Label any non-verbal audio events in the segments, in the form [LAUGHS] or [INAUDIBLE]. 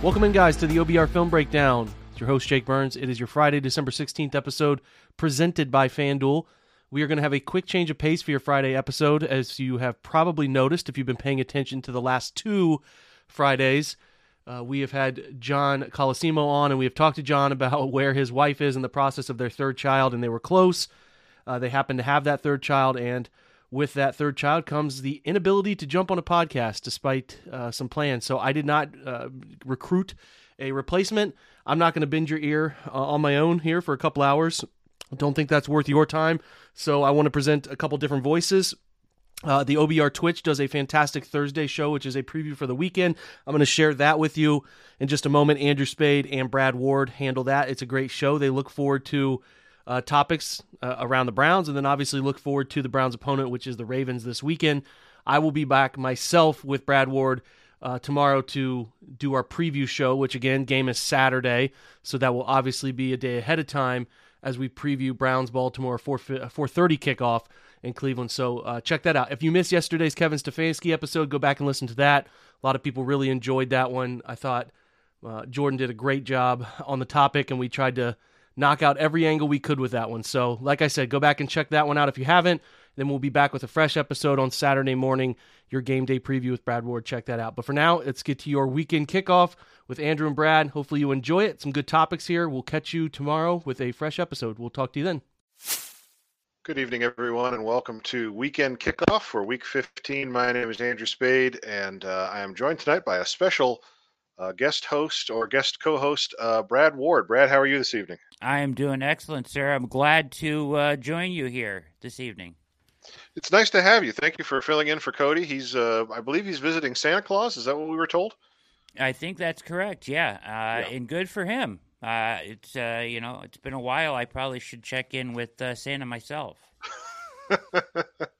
Welcome in, guys, to the OBR Film Breakdown. It's your host, Jake Burns. It is your Friday, December 16th episode presented by FanDuel. We are going to have a quick change of pace for your Friday episode, as you have probably noticed if you've been paying attention to the last two Fridays. Uh, we have had John Colosimo on, and we have talked to John about [LAUGHS] where his wife is in the process of their third child, and they were close. Uh, they happened to have that third child, and with that third child comes the inability to jump on a podcast despite uh, some plans. So I did not uh, recruit a replacement. I'm not going to bend your ear uh, on my own here for a couple hours. Don't think that's worth your time. So I want to present a couple different voices. Uh, the OBR Twitch does a fantastic Thursday show, which is a preview for the weekend. I'm going to share that with you in just a moment. Andrew Spade and Brad Ward handle that. It's a great show. They look forward to uh, topics uh, around the Browns, and then obviously look forward to the Browns' opponent, which is the Ravens this weekend. I will be back myself with Brad Ward uh, tomorrow to do our preview show, which again, game is Saturday, so that will obviously be a day ahead of time as we preview Browns Baltimore 4 4:30 kickoff in Cleveland. So uh, check that out. If you missed yesterday's Kevin Stefanski episode, go back and listen to that. A lot of people really enjoyed that one. I thought uh, Jordan did a great job on the topic, and we tried to knock out every angle we could with that one. So, like I said, go back and check that one out if you haven't. Then we'll be back with a fresh episode on Saturday morning, your game day preview with Brad Ward. Check that out. But for now, let's get to your weekend kickoff with Andrew and Brad. Hopefully, you enjoy it. Some good topics here. We'll catch you tomorrow with a fresh episode. We'll talk to you then. Good evening, everyone, and welcome to Weekend Kickoff for Week 15. My name is Andrew Spade, and uh, I am joined tonight by a special uh, guest host or guest co-host, uh, Brad Ward. Brad, how are you this evening? I am doing excellent, sir. I'm glad to uh, join you here this evening. It's nice to have you. Thank you for filling in for Cody. He's, uh, I believe, he's visiting Santa Claus. Is that what we were told? I think that's correct. Yeah, uh, and good for him. Uh, it's uh, you know it's been a while. I probably should check in with uh, Santa myself. [LAUGHS]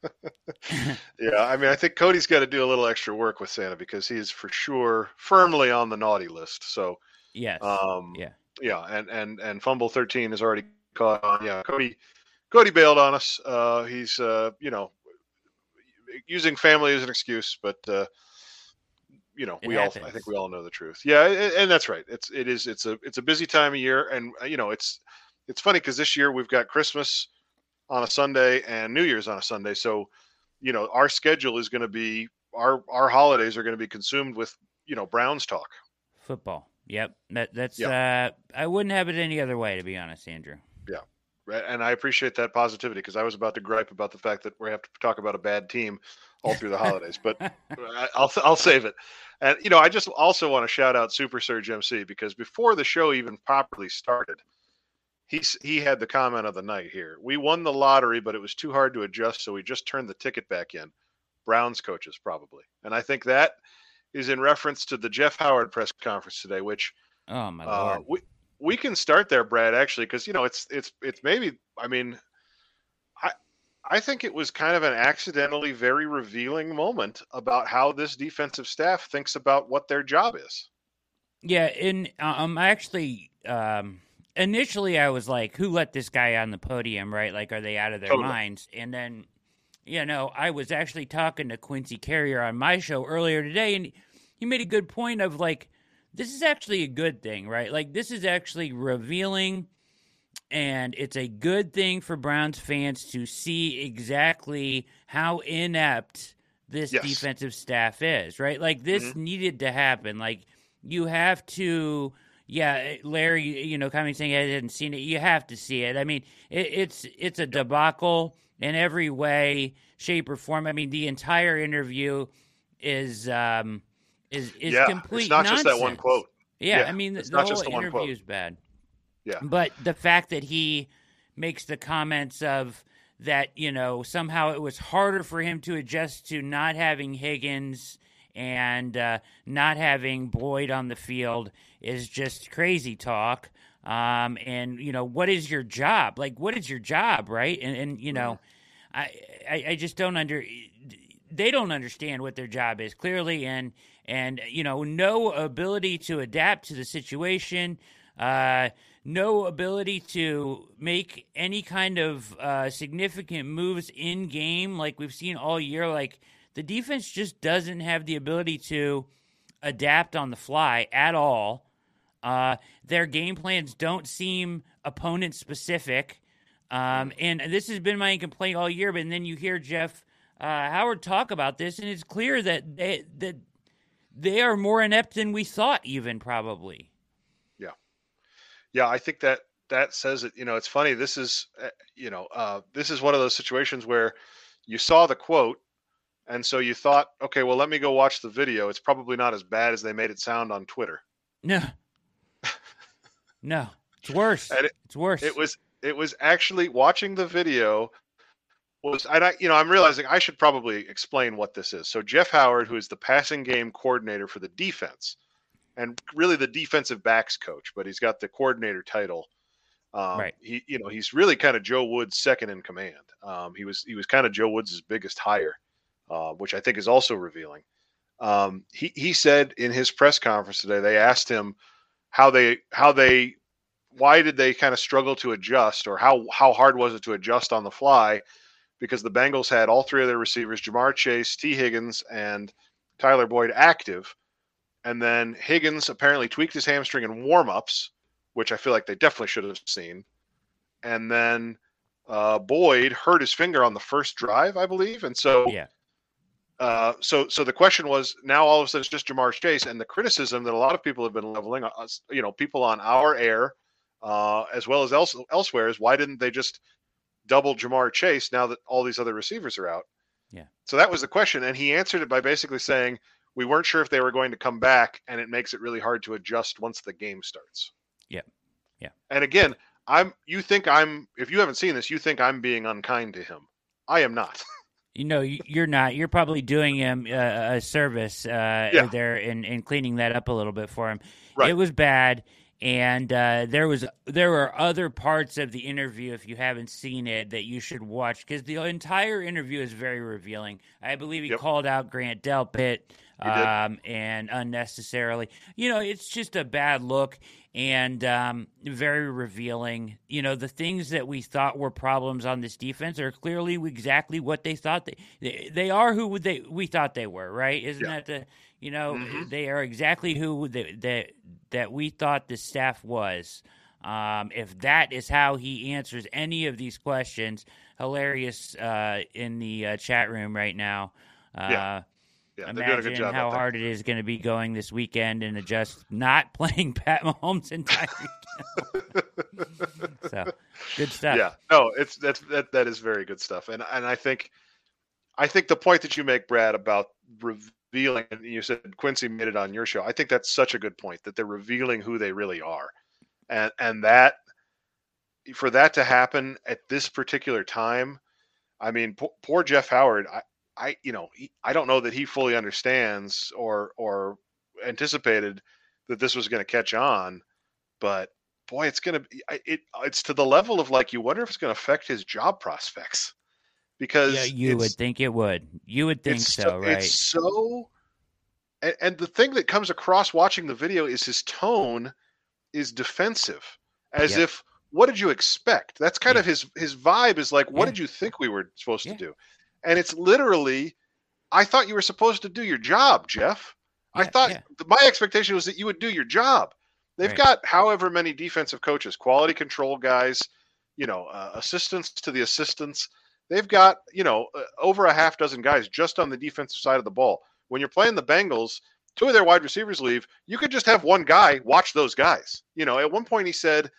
yeah, I mean, I think Cody's got to do a little extra work with Santa because he's for sure firmly on the naughty list. So, Yes. um, yeah. yeah, and and and fumble thirteen is already caught on. Yeah, Cody, Cody bailed on us. Uh, he's uh, you know using family as an excuse, but uh, you know It we all I think we all know the truth. Yeah, and, and that's right. It's it is it's a it's a busy time of year, and you know it's it's funny because this year we've got Christmas on a Sunday and New Year's on a Sunday, so you know our schedule is going to be our our holidays are going to be consumed with you know Browns talk. Football. Yep. That that's. Uh, I wouldn't have it any other way, to be honest, Andrew. Yeah. Right, and I appreciate that positivity because I was about to gripe about the fact that we have to talk about a bad team all through the holidays, but [LAUGHS] I'll I'll save it. And you know, I just also want to shout out Super Surge MC because before the show even properly started, he's he had the comment of the night here. We won the lottery, but it was too hard to adjust, so we just turned the ticket back in. Browns coaches probably, and I think that is in reference to the Jeff Howard press conference today, which Oh my uh, lord. we we can start there, Brad. Actually, because you know it's it's it's maybe. I mean, I I think it was kind of an accidentally very revealing moment about how this defensive staff thinks about what their job is. Yeah, and um, actually, um, initially I was like, "Who let this guy on the podium?" Right? Like, are they out of their Totally. minds? And then, you know, I was actually talking to Quincy Carrier on my show earlier today, and he made a good point of like, this is actually a good thing, right? Like, this is actually revealing and it's a good thing for Browns fans to see exactly how inept this Yes. defensive staff is, right? Like this Mhm. needed to happen. Like you have to, yeah, Larry, you know, coming saying I hadn't seen it. You have to see it. I mean, it, it's it's a debacle in every way, shape, or form. I mean, the entire interview is um is is yeah, complete. it's not just that one quote. Yeah, Yeah, I mean, the, the not whole just the one interview quote. is bad. Yeah. But the fact that he makes the comments of that, you know, somehow it was harder for him to adjust to not having Higgins and uh, not having Boyd on the field is just crazy talk. Um, and you know, what is your job? Like, what is your job, right? And and you know, I, I I just don't under. They don't understand what their job is clearly, and and you know, no ability to adapt to the situation. Uh, no ability to make any kind of uh, significant moves in game like we've seen all year. Like the defense just doesn't have the ability to adapt on the fly at all. Uh, their game plans don't seem opponent specific. Um, and this has been my complaint all year. But then you hear Jeff uh, Howard talk about this, and it's clear that they, that they are more inept than we thought, even probably. Yeah, yeah, I think that that says it. You know, it's funny. This is, uh, you know, uh, this is one of those situations where you saw the quote, and so you thought, okay, well, let me go watch the video. It's probably not as bad as they made it sound on Twitter. No. no. It's worse. It- it's worse. It was, it was actually watching the video. Was and I, you know, I'm realizing I should probably explain what this is. So Jeff Howard, who is the passing game coordinator for the defense, and really the defensive backs coach, but he's got the coordinator title. Um, Right. He, you know, he's really kind of Joe Woods' second in command. Um, he was he was kind of Joe Woods' biggest hire, uh, which I think is also revealing. Um, he he said in his press conference today, they asked him how they how they why did they kind of struggle to adjust, or how how hard was it to adjust on the fly? Because the Bengals had all three of their receivers, Ja'Marr Chase, Tee Higgins, and Tyler Boyd active. And then Higgins apparently tweaked his hamstring in warmups, which I feel like they definitely should have seen. And then uh, Boyd hurt his finger on the first drive, I believe. And so, yeah. Uh, so, so the question was now all of a sudden it's just Ja'Marr Chase, and the criticism that a lot of people have been leveling, uh, us, you know, people on our air, uh, as well as else, elsewhere, is why didn't they just double Ja'Marr Chase now that all these other receivers are out? Yeah. So that was the question, and he answered it by basically saying we weren't sure if they were going to come back, and it makes it really hard to adjust once the game starts. Yeah. Yeah. And again, I'm. You think I'm? If you haven't seen this, you think I'm being unkind to him. I am not. [LAUGHS] You know, you- you're not. You're probably doing him uh, a service uh, Yeah. there and, and cleaning that up a little bit for him. Right. It was bad, and uh, there was there were other parts of the interview if you haven't seen it that you should watch because the entire interview is very revealing. I believe he Yep. called out Grant Delpit um, and unnecessarily. You know, it's just a bad look and um, very revealing. You know, the things that we thought were problems on this defense are clearly exactly what they thought they they, they are who they we thought they were. Right? Isn't Yeah. that the you know Mhm. they are exactly who that that we thought the staff was. Um, if that is how he answers any of these questions, hilarious uh, in the uh, chat room right now. Uh, Yeah. Yeah, they're doing a Imagine good job. how hard it is going to be going this weekend and just not [LAUGHS] playing Pat Mahomes [LAUGHS] weekend. so good stuff. Yeah, no, it's that's that that is very good stuff, and and I think, I think the point that you make, Brad, about revealing, and you said Quincy made it on your show. I think that's such a good point that they're revealing who they really are, and and that for that to happen at this particular time, I mean, poor, poor Jeff Howard. I, I, you know, he, I don't know that he fully understands or or anticipated that this was going to catch on, but boy, it's going to be it. It's to the level of like you wonder if it's going to affect his job prospects because Yeah, you would think it would. You would think it's so, right? It's so, and, and the thing that comes across watching the video is his tone is defensive, as Yeah. if what did you expect? That's kind Yeah. of his his vibe is like, what did you think we were supposed to do? And it's literally, I thought you were supposed to do your job, Jeff. I thought my expectation was that you would do your job. They've Right. got however many defensive coaches, quality control guys, you know, uh, assistants to the assistants. They've got, you know, uh, over a half dozen guys just on the defensive side of the ball. When you're playing the Bengals, two of their wide receivers leave, you could just have one guy watch those guys. You know, at one point he said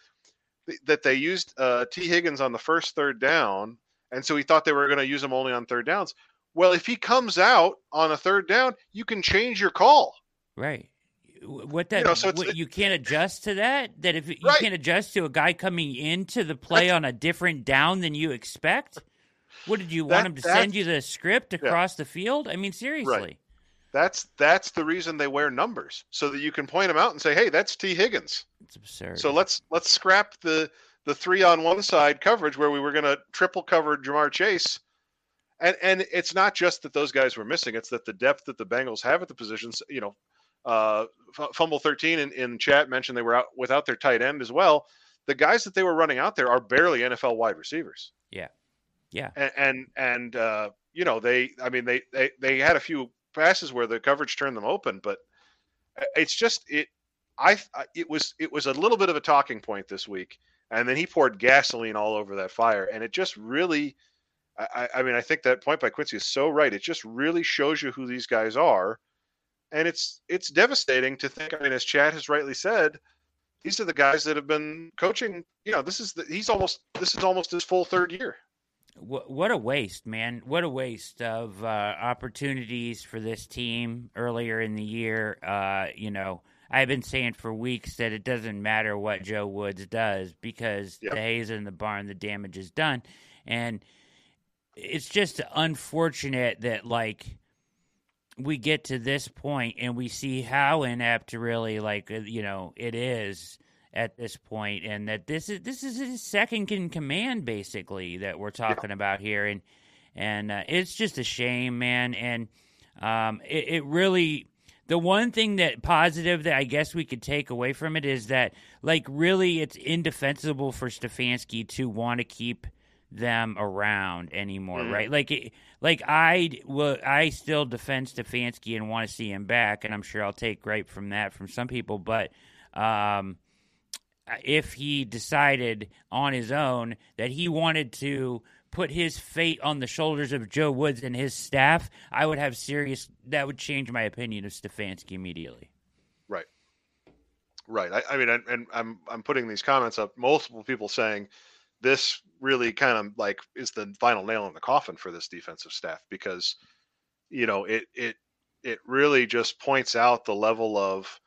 that they used uh, Tee Higgins on the first third down, and so he thought they were going to use him only on third downs. Well, if he comes out on a third down, you can change your call. Right. What that know, so what, you can't adjust to that? That if you Right. can't adjust to a guy coming into the play on a different down than you expect? What did you want That- him to send you the script across the field? I mean, seriously. That's that's the reason they wear numbers so that you can point them out and say, "Hey, that's Tee Higgins." It's absurd. So let's let's scrap the the three on one side coverage where we were going to triple cover Ja'Marr Chase. And and it's not just that those guys were missing; it's that the depth that the Bengals have at the positions. You know, uh, F- fumble thirteen in, in chat mentioned they were out without their tight end as well. The guys that they were running out there are barely NFL wide receivers. yeah. Yeah. and and, uh, you know they i mean they, they they had a few passes where the coverage turned them open but uh, it's just it i it was it was a little bit of a talking point this week and then he poured gasoline all over that fire and it just really I- i mean i think that point by quincy is so right it just really shows you who these guys are and it's it's devastating to think i mean as chad has rightly said these are the guys that have been coaching you know this is the, he's almost this is almost his full third year What, what a waste, man! What a waste of uh, opportunities for this team earlier in the year. Uh, you know, I've been saying for weeks that it doesn't matter what Joe Woods does because Yep. the hay's in the barn, the damage is done, and it's just unfortunate that like we get to this point and we see how inept really like uh, you know it is at this point and that this is this is his second in command basically that we're talking about here and and uh, it's just a shame man and um it, it really the one thing that positive that I guess we could take away from it is that like really it's indefensible for Stefanski to want to keep them around anymore, Mhm. right? Like it, like I will I still defend Stefanski and want to see him back and I'm sure I'll take gripe from that from some people, but um if he decided on his own that he wanted to put his fate on the shoulders of Joe Woods and his staff, I would have serious. That would change my opinion of Stefanski immediately. Right. I, I mean, and, and I'm I'm putting these comments up. Multiple people saying this really kind of like is the final nail in the coffin for this defensive staff because you know it it it really just points out the level of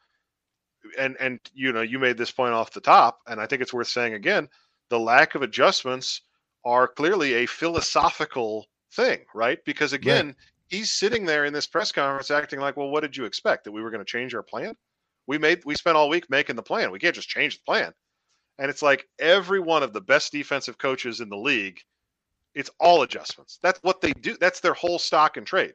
and and you know you made this point off the top and I think it's worth saying again the lack of adjustments are clearly a philosophical thing, right? Because again, he's sitting there in this press conference acting like, well, what did you expect that we were going to change our plan? we made we spent all week making the plan. We can't just change the plan. And it's like every one of the best defensive coaches in the league, it's all adjustments. That's what they do. That's their whole stock and trade.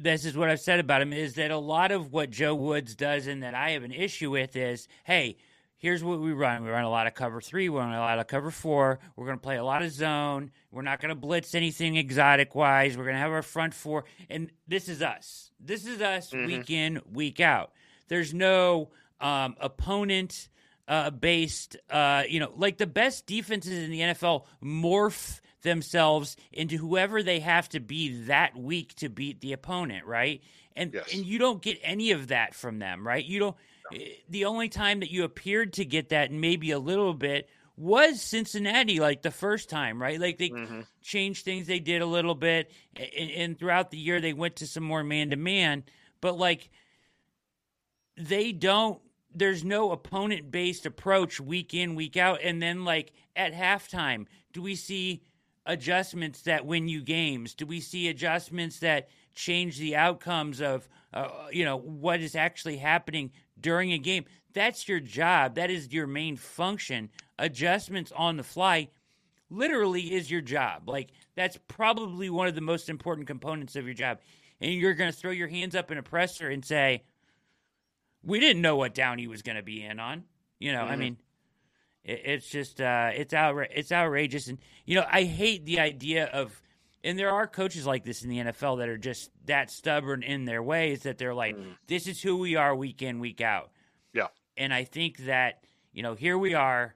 This is what I've said about him is that a lot of what Joe Woods does and that I have an issue with is, hey, here's what we run. We run a lot of cover three, we run a lot of cover four. We're going to play a lot of zone. We're not going to blitz anything exotic wise. We're going to have our front four. And this is us. This is us Mhm. week in, week out. There's no um, opponent uh, based, uh, you know, like the best defenses in the NFL morph themselves into whoever they have to be that week to beat the opponent, right? And Yes. and you don't get any of that from them, right? You don't. eh, The only time that you appeared to get that, and maybe a little bit, was Cincinnati, like the first time, right? Like they Mhm. changed things, they did a little bit, and, and throughout the year they went to some more man to man, but like they don't there's no opponent based approach week in week out and then like at halftime do we see adjustments that win you games? Do we see adjustments that change the outcomes of uh, you know what is actually happening during a game? That's your job. That is your main function. Adjustments on the fly literally is your job. Like that's probably one of the most important components of your job. And you're going to throw your hands up in a presser and say we didn't know what down he was going to be in on. You know, I Mhm. mean, it, it's just uh, it's outra- it's outrageous, and you know, I hate the idea of. And there are coaches like this in the NFL that are just that stubborn in their ways that they're like, Mm. "This is who we are, week in, week out." Yeah. and I think that you know here we are,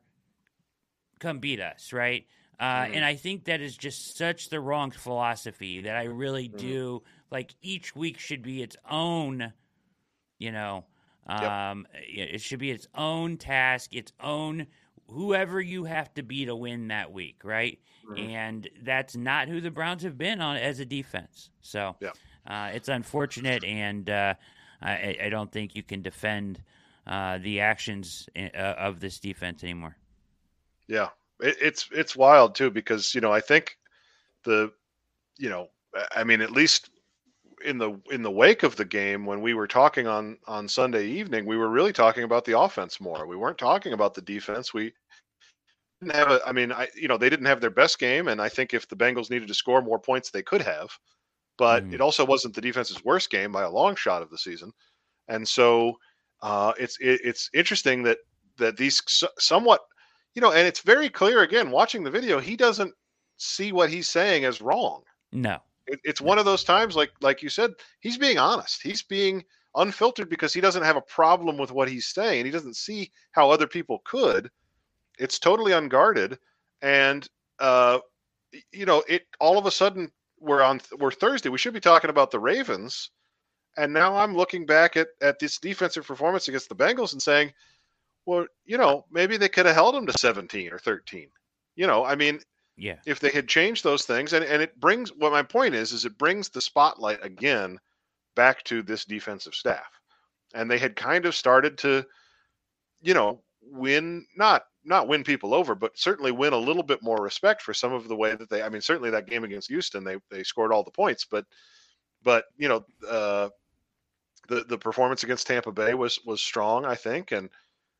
come beat us, right? Uh, Mhm. And I think that is just such the wrong philosophy that I really Mhm. do like. Each week should be its own, you know, um, it it should be its own task, its own whoever you have to be to win that week, right? Mhm. And that's not who the Browns have been on as a defense. So Yeah. uh, it's unfortunate, and uh, I, I don't think you can defend uh, the actions uh, of this defense anymore. Yeah, it, it's it's wild too because you know I think the you know I mean at least in the in the wake of the game when we were talking on on Sunday evening we were really talking about the offense more. We weren't talking about the defense. We didn't have a I mean I you know they didn't have their best game and I think if the Bengals needed to score more points they could have. But Mhm. it also wasn't the defense's worst game by a long shot of the season. And so uh, it's it, it's interesting that that these somewhat you know, and it's very clear again watching the video, he doesn't see what he's saying as wrong. No. It, it's one of those times, like like you said, he's being honest. He's being unfiltered because he doesn't have a problem with what he's saying. He doesn't see how other people could. It's totally unguarded, and uh, you know, it all of a sudden we're on we're Thursday. We should be talking about the Ravens, and now I'm looking back at at this defensive performance against the Bengals and saying, well, you know, maybe they could have held them to 17 or 13. You know, I mean, Yeah. if they had changed those things and, and it brings what my point is is it brings the spotlight again back to this defensive staff and they had kind of started to you know win not not win people over but certainly win a little bit more respect for some of the way that they i mean certainly that game against houston they they scored all the points but but you know uh the the performance against tampa bay was was strong i think and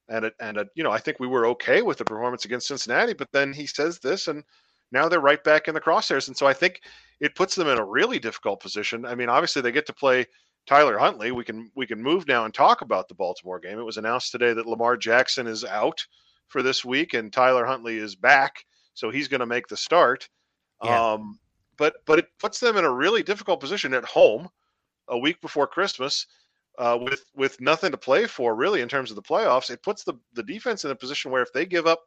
and it, and it, you know i think we were okay with the performance against cincinnati but then he says this and now they're right back in the crosshairs. And so i think it puts them in a really difficult position. I mean obviously they get to play tyler huntley. We can we can move now and talk about the baltimore game. It was announced today that lamar jackson is out for this week and tyler huntley is back. So he's going to make the start. Yeah. um, but but it puts them in a really difficult position at home a week before christmas uh, with with nothing to play for really in terms of the playoffs. It puts the the defense in a position where if they give up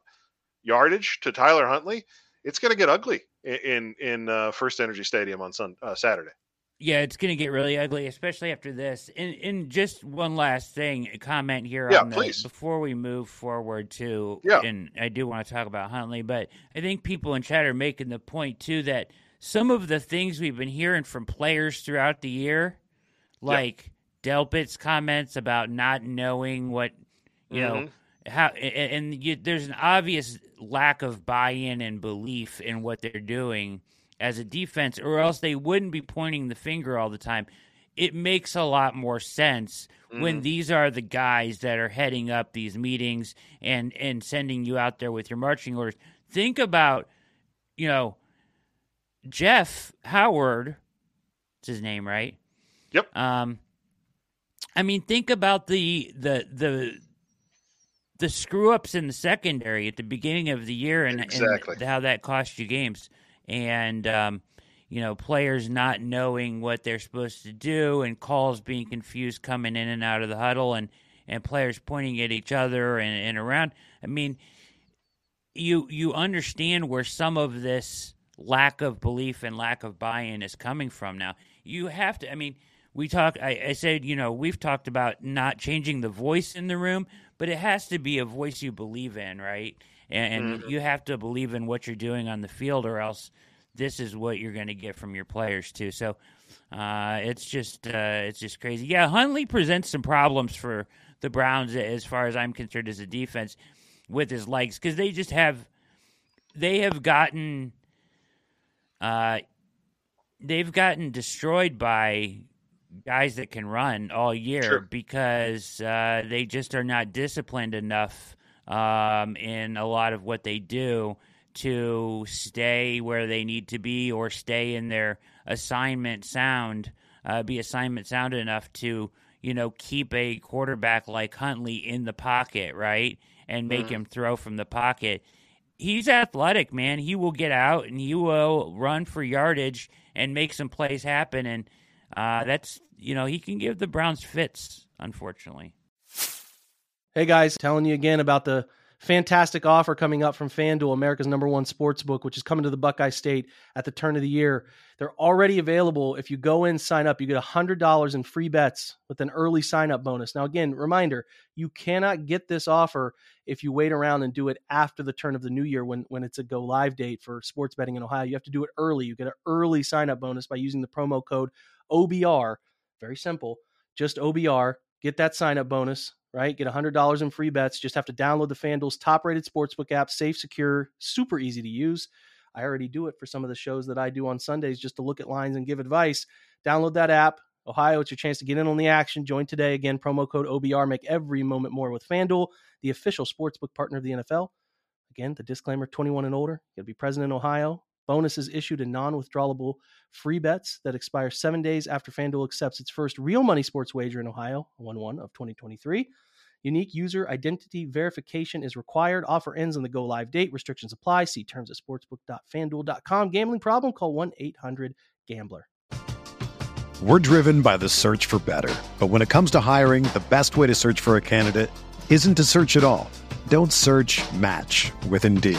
yardage to tyler huntley it's going to get ugly in in, uh, First Energy Stadium on Sun uh, Saturday. Yeah, it's going to get really ugly, especially after this. And, and just one last thing, a comment here Yeah, on the, please. before we move forward to, Yeah. and I do want to talk about Huntley, but I think people in chat are making the point too that some of the things we've been hearing from players throughout the year, like Delpit's comments about not knowing what, you know, Mhm. How and, you, there's an obvious lack of buy-in and belief in what they're doing as a defense or else they wouldn't be pointing the finger all the time. It makes a lot more sense when these are the guys that are heading up these meetings and and sending you out there with your marching orders. Think about you know jeff howard it's his name right? Yep. um i mean think about the the the the screw ups in the secondary at the beginning of the year and, Exactly. and how that cost you games. And um, you know players not knowing what they're supposed to do and calls being confused coming in and out of the huddle and and players pointing at each other and, and around. I mean you you understand where some of this lack of belief and lack of buy-in is coming from now. You have to i mean we talk I, I said you know we've talked about not changing the voice in the room but it has to be a voice you believe in right? And, and you have to believe in what you're doing on the field or else this is what you're going to get from your players too. So uh, it's just uh, it's just crazy. Yeah huntley presents some problems for the browns as far as i'm concerned as a defense with his legs because they just have they have gotten uh they've gotten destroyed by guys that can run all year Sure. because uh, they just are not disciplined enough um, in a lot of what they do to stay where they need to be or stay in their assignment sound, uh, be assignment sound enough to you know keep a quarterback like Huntley in the pocket, right, and make him throw from the pocket he's athletic, man. He will get out and he will run for yardage and make some plays happen. And uh, that's you know he can give the Browns fits, unfortunately. Hey guys, telling you again about the fantastic offer coming up from FanDuel, America's number one sports book, which is coming to the Buckeye State at the turn of the year. They're already available. If you go in, sign up, you get $100 in free bets with an early sign up bonus. Now, again, reminder you cannot get this offer if you wait around and do it after the turn of the new year when, when it's a go live date for sports betting in Ohio. You have to do it early. You get an early sign up bonus by using the promo code OBR. Very simple. Just OBR. Get that sign up bonus right? Get $100 in free bets. Just have to download the FanDuel's top rated sportsbook app, safe, secure, super easy to use. I already do it for some of the shows that I do on Sundays just to look at lines and give advice. Download that app. Ohio, it's your chance to get in on the action. Join today. Again, promo code OBR. Make every moment more with FanDuel, the official sportsbook partner of the NFL. Again, the disclaimer 21 and older. You got to be present in Ohio. Bonuses issued in non withdrawable free bets that expire seven days after FanDuel accepts its first real money sports wager in Ohio, 1 1 of 2023. Unique user identity verification is required. Offer ends on the go live date. Restrictions apply. See terms at sportsbook.fanduel.com. Gambling problem? Call 1 800 Gambler. We're driven by the search for better. But when it comes to hiring, the best way to search for a candidate isn't to search at all. Don't search match with Indeed.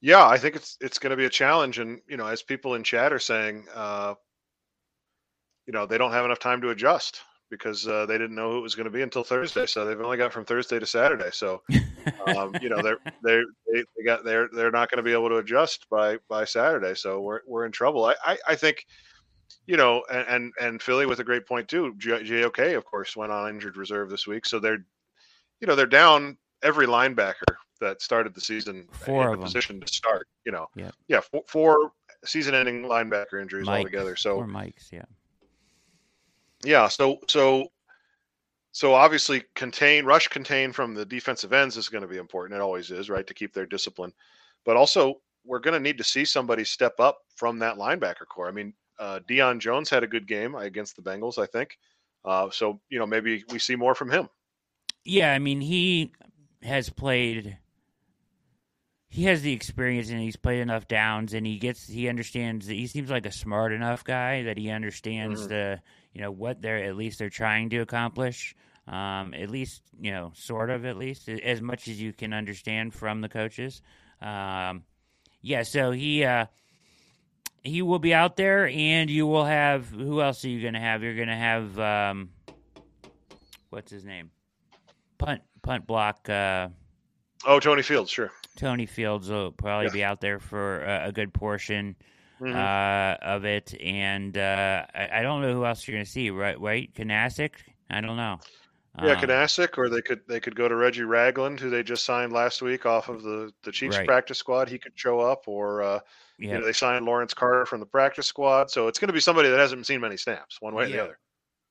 Yeah, I think it's it's going to be a challenge, and you know, as people in chat are saying, uh, you know, they don't have enough time to adjust because uh, they didn't know who it was going to be until Thursday. So they've only got from Thursday to Saturday. So, um, you know, they're [LAUGHS] they're they, they got they're they're not going to be able to adjust by by Saturday. So we're we're in trouble. I I, I think, you know, and, and and Philly with a great point too. JOK of course went on injured reserve this week, so they're, you know, they're down every linebacker that started the season Four in of a 'em. position to start. You know, Yeah. yeah, four, four season-ending linebacker injuries Mike, altogether. So or Mike's, yeah. yeah, so so so obviously contain rush contain from the defensive ends is going to be important. It always is, right, to keep their discipline. But also we're going to need to see somebody step up from that linebacker corps. I mean, uh, Deion Jones had a good game against the Bengals, I think. Uh, so you know maybe we see more from him. Yeah, I mean he has played. He has the experience and he's played enough downs and he gets he understands that he seems like a smart enough guy that he understands Mhm. the you know what they're at least they're trying to accomplish. Um, at least you know sort of at least as much as you can understand from the coaches. Um, yeah, so he uh, he will be out there and you will have who else are you going to have? You're going to have um, what's his name? punt punt block. Uh, Oh, Tony Fields, sure. Tony Fields will probably Yeah. be out there for a, a good portion Mhm. uh, of it, and uh, I, I don't know who else you're going to see. Right, right? Kunaszyk. I don't know. Yeah, Um, Kunaszyk, or they could they could go to Reggie Ragland, who they just signed last week off of the the Chiefs Right. practice squad. He could show up, or uh, yeah. you know they signed Lawrence Carter from the practice squad. So it's going to be somebody that hasn't seen many snaps, one way or the other.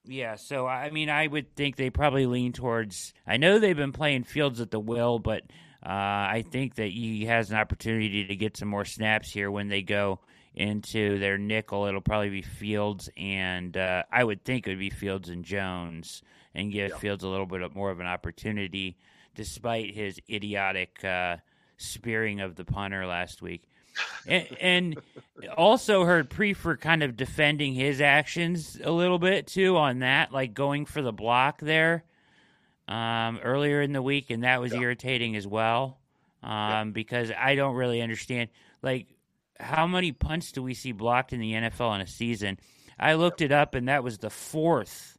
Yeah, so I mean, I would think they probably lean towards. I know they've been playing Fields at the will, but uh, I think that he has an opportunity to get some more snaps here when they go into their nickel. It'll probably be Fields, and uh, I would think it would be Fields and Jones, and give Yeah. Fields a little bit more of an opportunity, despite his idiotic uh, spearing of the punter last week. and, and also heard Priefer kind of defending his actions a little bit too on that, like going for the block there um, earlier in the week, and that was Yeah. irritating as well um, because I don't really understand like how many punts do we see blocked in the NFL in a season. I looked it up, and that was the fourth.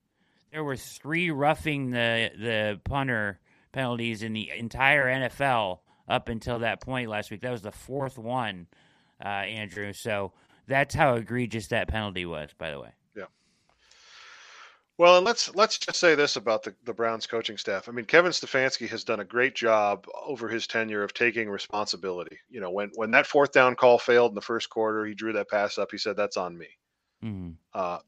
There were three roughing the the punter penalties in the entire NFL up until that point last week. That was the fourth one, uh, Andrew. So that's how egregious that penalty was, by the way. Well, and let's let's just say this about the, the Browns coaching staff. I mean, Kevin Stefanski has done a great job over his tenure of taking responsibility. You know, when when that fourth down call failed in the first quarter, he drew that pass up. He said, "That's on me." Mm-hmm. Uh,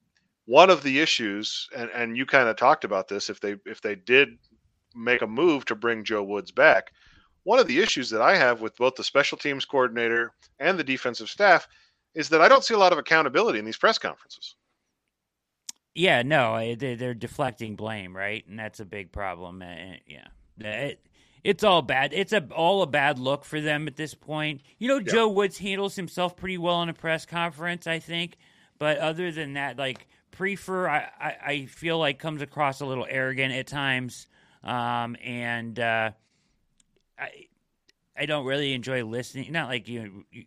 one of the issues, and, and you kind of talked about this, if they if they did make a move to bring Joe Woods back, one of the issues that I have with both the special teams coordinator and the defensive staff is that I don't see a lot of accountability in these press conferences. Yeah, no, they- they're deflecting blame, right? And that's a big problem. Uh, Yeah, it's all bad. It's a all a bad look for them at this point. You know, Yeah. Joe Woods handles himself pretty well in a press conference, I think. But other than that, like Priefer, I, I, I feel like comes across a little arrogant at times, um, and uh, I I don't really enjoy listening. Not like you. you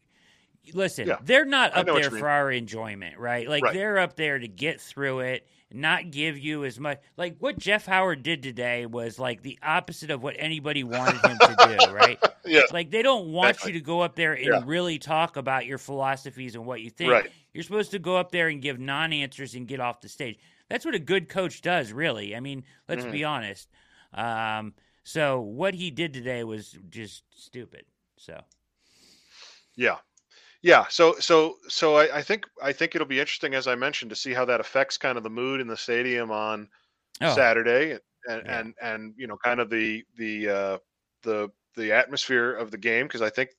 Listen, Yeah. they're not up there for our enjoyment, right? Like Right. they're up there to get through it, not give you as much. Like what Jeff Howard did today was like the opposite of what anybody wanted him to do, right? [LAUGHS] Yes. Like they don't want Exactly. you to go up there and Yeah. really talk about your philosophies and what you think. Right. You're supposed to go up there and give non-answers and get off the stage. That's what a good coach does, really. I mean, let's Mm-hmm. be honest. Um, so what he did today was just stupid. So Yeah. Yeah. So so so I, I think I think it'll be interesting as I mentioned to see how that affects kind of the mood in the stadium on Oh. Saturday and, Yeah. and and you know kind of the the uh the the atmosphere of the game because I think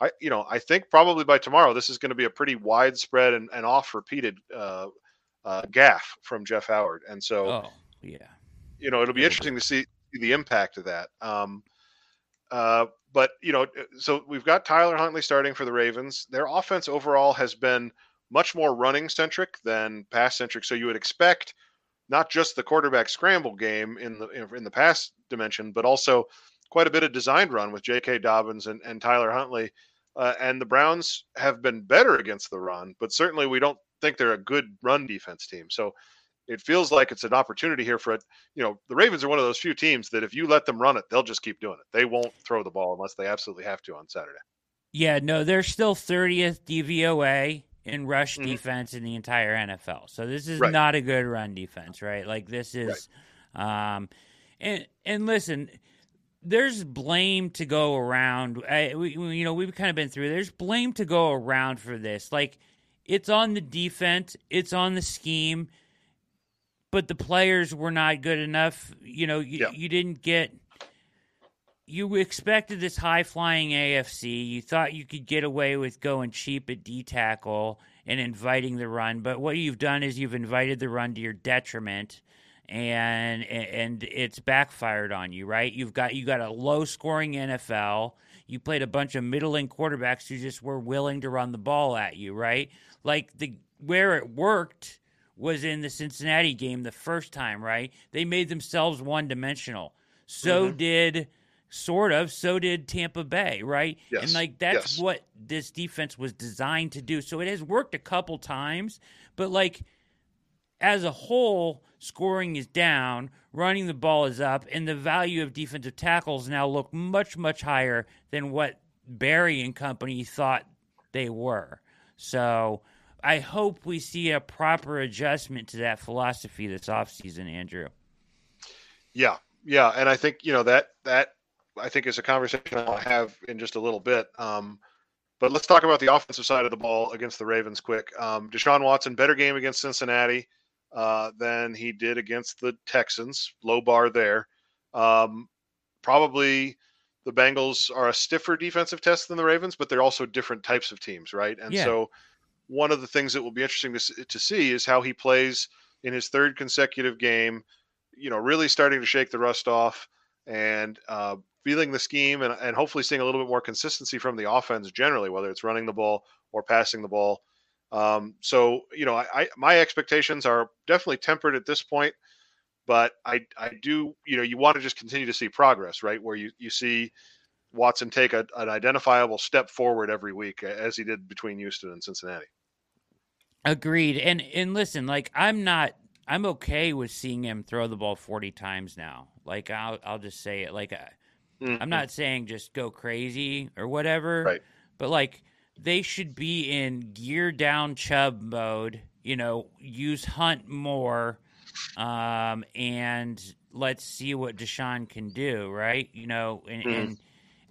I you know I think probably by tomorrow this is going to be a pretty widespread and, and off repeated uh, uh, gaffe from Jeff Howard and so oh yeah. you know it'll be interesting to see the impact of that um uh but you know so we've got tyler huntley starting for the ravens. Their offense overall has been much more running centric than pass centric. So you would expect not just the quarterback scramble game in the in the pass dimension but also quite a bit of designed run with jk dobbins and, and tyler huntley. Uh, and the browns have been better against the run but certainly we don't think they're a good run defense team. So it feels like it's an opportunity here for it. You know, the Ravens are one of those few teams that if you let them run it, they'll just keep doing it. They won't throw the ball unless they absolutely have to on Saturday. Yeah, no, they're still 30th DVOA in rush Mhm. defense in the entire NFL. So this is Right. not a good run defense, right? Like this is um and and listen, there's blame to go around. I, we- you know, we've kind of been through. There's blame to go around for this. Like it's on the defense, it's on the scheme, but the players were not good enough. You know, you, Yeah. you didn't get you expected this high flying AFC. You thought you could get away with going cheap at D tackle and inviting the run, but what you've done is you've invited the run to your detriment, and and it's backfired on you. Right? You've got you got a low scoring NFL. You played a bunch of middling quarterbacks who just were willing to run the ball at you. Right? Like the where it worked was in the Cincinnati game the first time. Right? They made themselves one dimensional. So mm-hmm. did sort of so did Tampa Bay, right? Yes, And like that's yes. what this defense was designed to do. So it has worked a couple times, but like as a whole, scoring is down, running the ball is up, and the value of defensive tackles now look much, much higher than what Berry and company thought they were. So I hope we see a proper adjustment to that philosophy this offseason, Andrew. Yeah, yeah, and I think you know that that I think is a conversation I'll have in just a little bit. Um, but let's talk about the offensive side of the ball against the Ravens quick. Um, Deshaun Watson better game against Cincinnati uh, than he did against the Texans. Low bar there. Um, probably the Bengals are a stiffer defensive test than the Ravens, but they're also different types of teams, right? And Yeah. so one of the things that will be interesting to, to see is how he plays in his third consecutive game. You know, really starting to shake the rust off and uh, feeling the scheme and, and hopefully seeing a little bit more consistency from the offense generally, whether it's running the ball or passing the ball. Um, so, you know, I, I my expectations are definitely tempered at this point, but I I do you know you want to just continue to see progress, right? Where you you see Watson take a, an identifiable step forward every week, as he did between Houston and Cincinnati. Agreed. And and listen, like I'm not I'm okay with seeing him throw the ball 40 times now. Like I'll I'll just say it like I, I'm not saying just go crazy or whatever. Right. But like they should be in gear down Chubb mode, you know, use hunt more um and let's see what Deshaun can do, right? You know, and and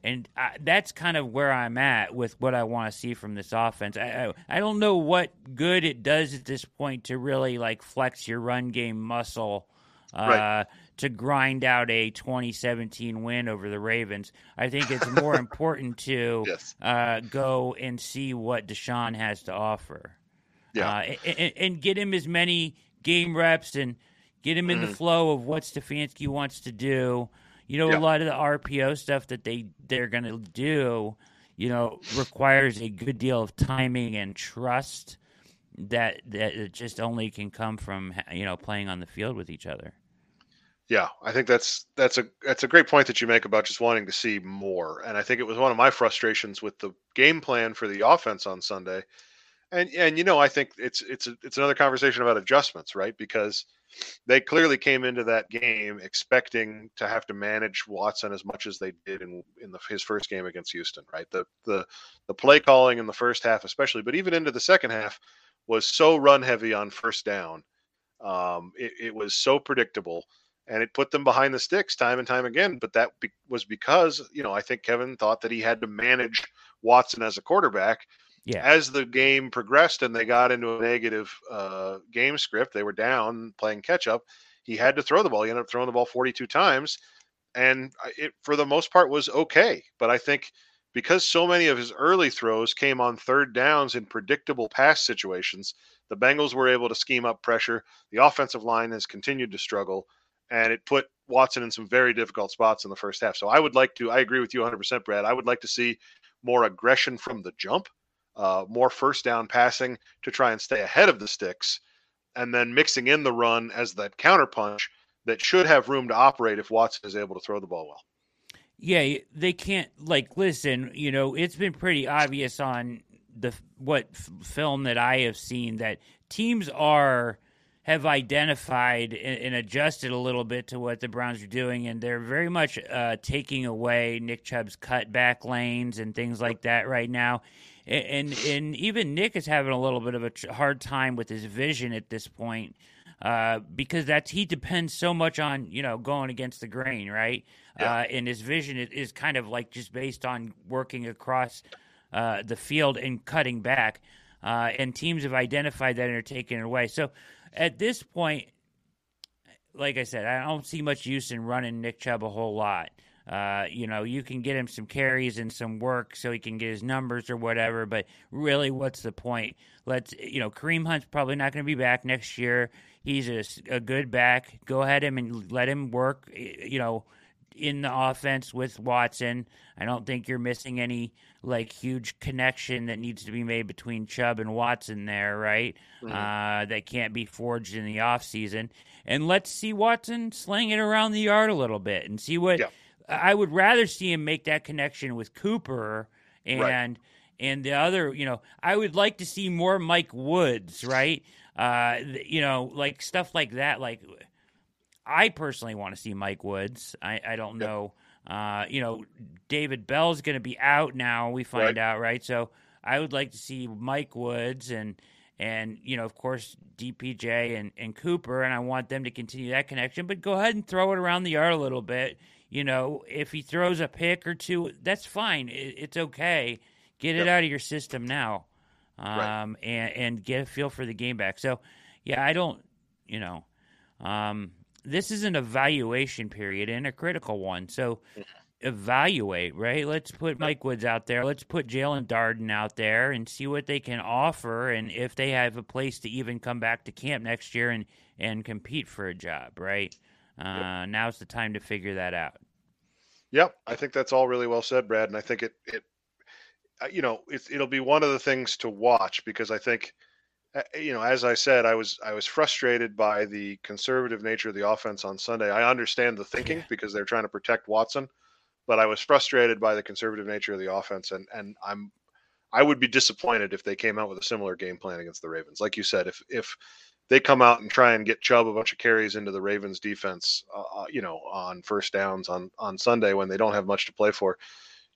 and I, that's kind of where I'm at with what I want to see from this offense. I, I I don't know what good it does at this point to really like flex your run game muscle uh, Right. to grind out a 2017 win over the Ravens. I think it's more [LAUGHS] important to Yes. uh, go and see what Deshaun has to offer. Yeah. Uh, and, and- get him as many game reps and get him in Mm-hmm. the flow of what Stefanski wants to do. You know, Yeah. a lot of the RPO stuff that they they're going to do, you know, requires a good deal of timing and trust that that it just only can come from you know playing on the field with each other. Yeah, I think that's that's a that's a great point that you make about just wanting to see more. And I think it was one of my frustrations with the game plan for the offense on Sunday. And and you know, I think it's it's it's another conversation about adjustments, right? Because they clearly came into that game expecting to have to manage Watson as much as they did in in the, his first game against Houston, right? The the the play calling in the first half, especially, but even into the second half, was so run heavy on first down. Um, it, it was so predictable and it put them behind the sticks time and time again. But that be- was because you know I think Kevin thought that he had to manage Watson as a quarterback. Yeah. As the game progressed and they got into a negative uh, game script, they were down playing catch up. He had to throw the ball. He ended up throwing the ball 42 times, and it for the most part was okay. But I think because so many of his early throws came on third downs in predictable pass situations, the Bengals were able to scheme up pressure. The offensive line has continued to struggle and it put Watson in some very difficult spots in the first half. So I would like to, I agree with you 100%, Brad. I would like to see more aggression from the jump, uh, more first down passing to try and stay ahead of the sticks, and then mixing in the run as that counterpunch that should have room to operate if Watson is able to throw the ball well. Yeah, they can't like listen. You know, it's been pretty obvious on the what f- film that I have seen that teams are have identified and, and adjusted a little bit to what the Browns are doing, and they're very much uh, taking away Nick Chubb's cutback lanes and things like that right now. And and even Nick is having a little bit of a hard time with his vision at this point uh, because that's he depends so much on you know going against the grain, right? Uh, and his vision is, is kind of like just based on working across uh, the field and cutting back. Uh, and teams have identified that and are taking it away. So at this point, like I said, I don't see much use in running Nick Chubb a whole lot. Uh, you know, you can get him some carries and some work so he can get his numbers or whatever, but really, what's the point? Let's, you know, Kareem Hunt's probably not going to be back next year. He's a good back. Go ahead him and let him work, you know, in the offense with Watson. I don't think you're missing any like huge connection that needs to be made between Chubb and Watson there, right? Uh, that can't be forged in the offseason. And let's see Watson sling it around the yard a little bit and see what Yeah. I would rather see him make that connection with Cooper and Right. and the other, you know, I would like to see more Mike Woods, right? Uh, you know, like stuff like that. Like, I personally want to see Mike Woods. I, I don't know. Uh, you know, David Bell's going to be out now. We find Right. out, right? So I would like to see Mike Woods and and you know, of course, DPJ and, and Cooper, and I want them to continue that connection. But go ahead and throw it around the yard a little bit. You know, if he throws a pick or two, that's fine. It, it's okay. Get it out of your system now, Right. um, and and get a feel for the game back. So, yeah, I don't, you know, um, this is an evaluation period and a critical one. So, evaluate, right? Let's put Mike Woods out there. Let's put Jaelon Darden out there and see what they can offer and if they have a place to even come back to camp next year and, and compete for a job, right? Uh, Now's the time to figure that out. Yep, I think that's all really well said, Brad. And I think it it uh, you know it's, it'll be one of the things to watch because I think uh, you know as I said I was I was frustrated by the conservative nature of the offense on Sunday. I understand the thinking because they're trying to protect Watson, but I was frustrated by the conservative nature of the offense and and I'm I would be disappointed if they came out with a similar game plan against the Ravens. Like you said, if if they come out and try and get Chubb a bunch of carries into the Ravens defense, uh, uh, you know, on first downs on on Sunday when they don't have much to play for.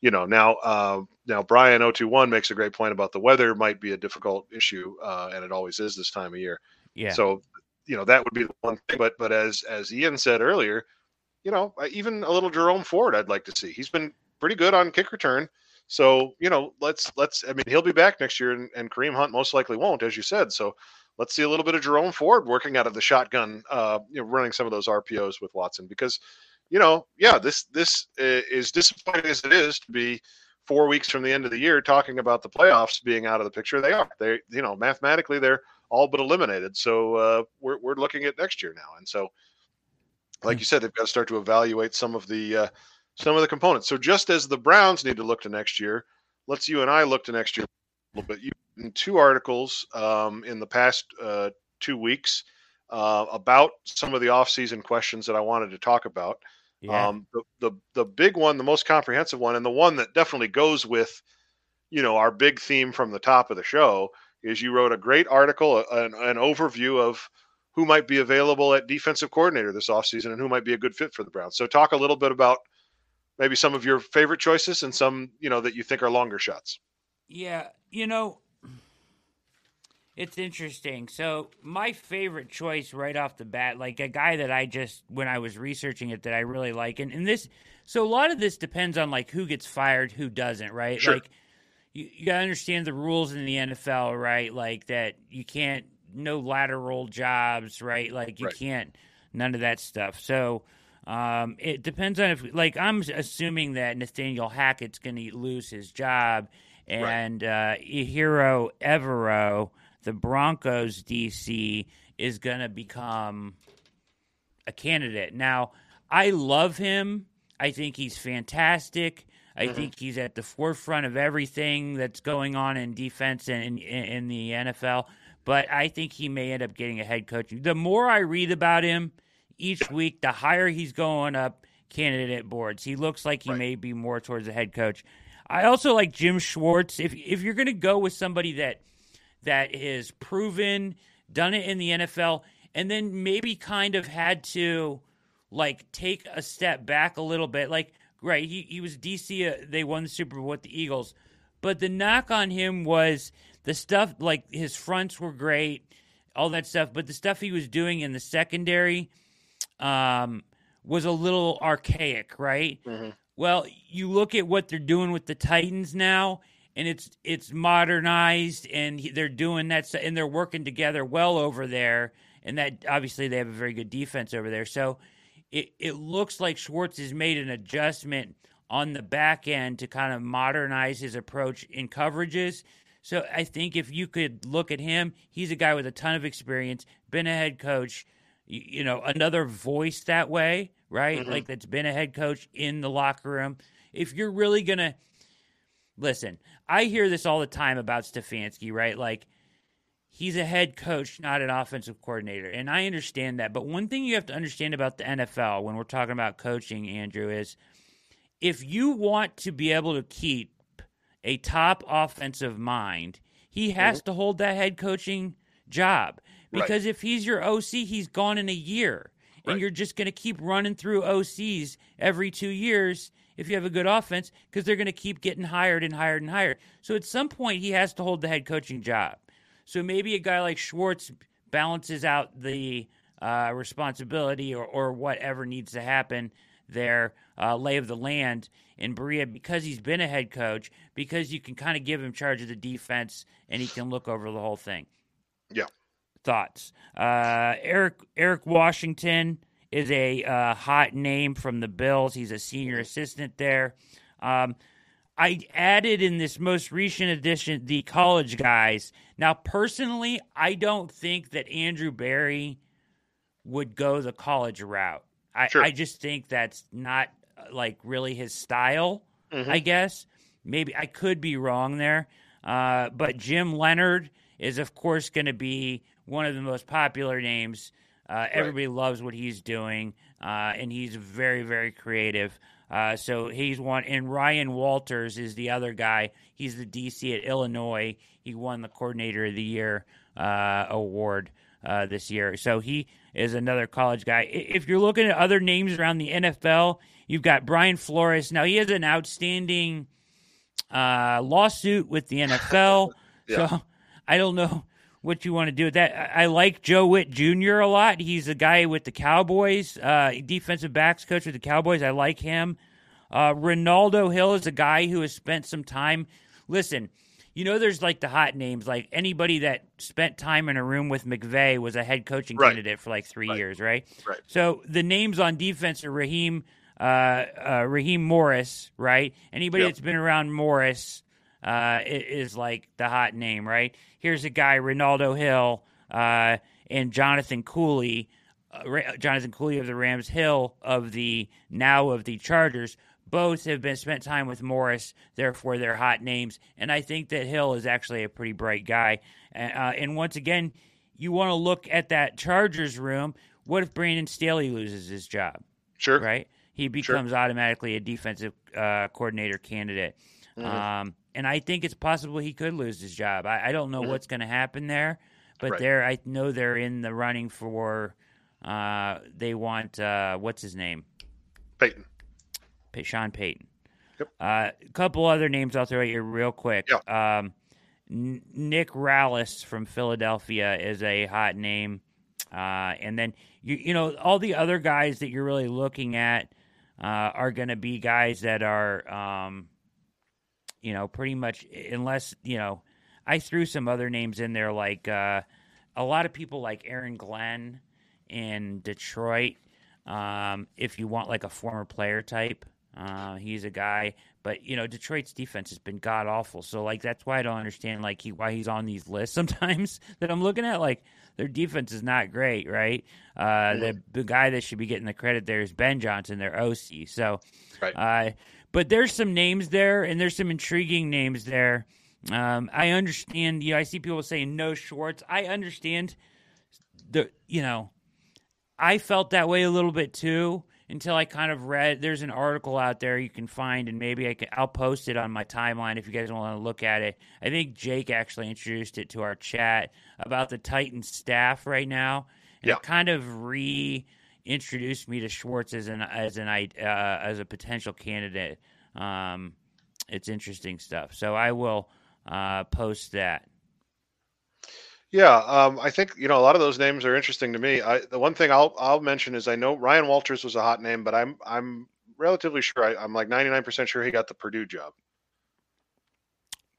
You know, now uh, now Brian 021 makes a great point about the weather might be a difficult issue, uh, and it always is this time of year. Yeah. So, you know, that would be the one thing. But but as as Ian said earlier, you know, uh, even a little Jerome Ford, I'd like to see. He's been pretty good on kick return. So you know, let's let's. I mean, he'll be back next year, and, and Kareem Hunt most likely won't, as you said. So let's see a little bit of Jerome Ford working out of the shotgun, uh, you know, running some of those RPOs with Watson because, you know, yeah, this this is disappointing as it is to be four weeks from the end of the year talking about the playoffs being out of the picture. They are. They, you know, mathematically they're all but eliminated. So uh, we're we're looking at next year now, and so, like you said, they've got to start to evaluate some of the uh, some of the components. So just as the Browns need to look to next year, let's you and I look to next year little bit. You in two articles um, in the past uh, two weeks uh, about some of the off-season questions that I wanted to talk about. yeah. Um, the, the the big one, the most comprehensive one, and the one that definitely goes with, you know, our big theme from the top of the show is you wrote a great article, an, an overview of who might be available at defensive coordinator this offseason and who might be a good fit for the Browns. So talk a little bit about maybe some of your favorite choices and some, you know, that you think are longer shots. Yeah, you know, it's interesting. So my favorite choice right off the bat, like a guy that I just when I was researching it that I really like, and, and this so a lot of this depends on like who gets fired, who doesn't, right? Sure. Like you, you gotta understand the rules in the NFL, right? Like that you can't no lateral jobs, right? Like you Right. can't none of that stuff. So um, it depends on if like I'm assuming that Nathaniel Hackett's going to lose his job, and uh, Ejiro Evero, the Broncos DC, is going to become a candidate. Now, I love him. I think he's fantastic. I think he's at the forefront of everything that's going on in defense and in, in, in the NFL. But I think he may end up getting a head coach. The more I read about him each week, the higher he's going up candidate boards. He looks like he may be more towards a head coach. I also like Jim Schwartz. If if you're going to go with somebody that that is proven, done it in the NFL, and then maybe kind of had to like take a step back a little bit. Like, right, he, he was DC, uh, they won the Super Bowl with the Eagles. But the knock on him was the stuff, like his fronts were great, all that stuff. But the stuff he was doing in the secondary um, was a little archaic, right? Well, you look at what they're doing with the Titans now, and it's it's modernized, and they're doing that, and they're working together well over there. And that obviously they have a very good defense over there. So it it looks like Schwartz has made an adjustment on the back end to kind of modernize his approach in coverages. So I think if you could look at him, he's a guy with a ton of experience, been a head coach, you, you know, another voice that way, right? Mm-hmm. Like that's been a head coach in the locker room. If you're really going to listen, I hear this all the time about Stefanski, right? Like he's a head coach, not an offensive coordinator. And I understand that. But one thing you have to understand about the NFL when we're talking about coaching, Andrew, is if you want to be able to keep a top offensive mind, he has mm-hmm. to hold that head coaching job. Right. Because if he's your OC, he's gone in a year. And Right. you're just going to keep running through OCs every two years if you have a good offense because they're going to keep getting hired and hired and hired. So at some point, he has to hold the head coaching job. So maybe a guy like Schwartz balances out the uh, responsibility or, or whatever needs to happen there, uh, lay of the land in Berea because he's been a head coach, because you can kind of give him charge of the defense and he can look over the whole thing. Yeah. Thoughts? Uh, Eric Eric Washington is a uh, hot name from the Bills. He's a senior assistant there. Um, I added in this most recent edition the college guys. Now, personally, I don't think that Andrew Berry would go the college route. I, Sure. I just think that's not uh, like really his style. Mhm. I guess maybe I could be wrong there, uh, but Jim Leonhard is of course going to be one of the most popular names. Uh, everybody loves what he's doing, uh, and he's very very creative. Uh, so he's one, and Ryan Walters is the other guy. He's the DC at Illinois. He won the Coordinator of the Year uh, award uh, this year. So he is another college guy. If you're looking at other names around the NFL, you've got Brian Flores. Now he has an outstanding uh, lawsuit with the NFL. [LAUGHS] Yeah. So I don't know what you want to do with that. I, I like Joe Whitt Jr. a lot. He's a guy with the Cowboys, uh, defensive backs coach with the Cowboys. I like him. Uh, Renaldo Hill is a guy who has spent some time. Listen, you know, there's like the hot names, like anybody that spent time in a room with McVay was a head coaching Right. candidate for like three Right. years, right? Right. So the names on defense are Raheem, uh, uh, Raheem Morris, right? Anybody Yep. that's been around Morris uh, is like the hot name, right? Here's a guy, Renaldo Hill, uh, and Jonathan Cooley, uh, Ra- Jonathan Cooley of the Rams, Hill of the now of the Chargers. Both have been spent time with Morris, therefore they're hot names. And I think that Hill is actually a pretty bright guy. Uh, and once again, you want to look at that Chargers room. What if Brandon Staley loses his job? Sure. right? He becomes automatically a defensive uh, coordinator candidate. Mm-hmm. Um, and I think it's possible he could lose his job. I, I don't know what's going to happen there, but Mm-hmm. Right. they're I know they're in the running for. Uh, they want uh, what's his name? Peyton. Pa- Sean Payton. Yep. Uh, a couple other names I'll throw at you real quick. Um, N- Nick Rallis from Philadelphia is a hot name, uh, and then you you know all the other guys that you're really looking at uh, are going to be guys that are, um, you know, pretty much unless you know. I threw some other names in there like uh, a lot of people like Aaron Glenn in Detroit. Um, if you want like a former player type, uh, he's a guy. But you know, Detroit's defense has been god awful. So like that's why I don't understand like he why he's on these lists [LAUGHS] sometimes that I'm looking at. Like their defense is not great, right? Uh, the the guy that should be getting the credit there is Ben Johnson, their OC. So, Right. But there's some names there, and there's some intriguing names there. Um, I understand. You know, I see people saying no Schwartz. I understand. The you know, I felt that way a little bit too until I kind of read. There's an article out there you can find, and maybe I can. I'll post it on my timeline if you guys want to look at it. I think Jake actually introduced it to our chat about the Titans staff right now, and Yeah. it kind of reintroduced me to Schwartz as an as an uh, as a potential candidate. Um, it's interesting stuff. So I will uh, post that. Yeah, um, I think you know a lot of those names are interesting to me. I, the one thing I'll I'll mention is I know Ryan Walters was a hot name, but I'm I'm relatively sure I, I'm like 99% sure he got the Purdue job.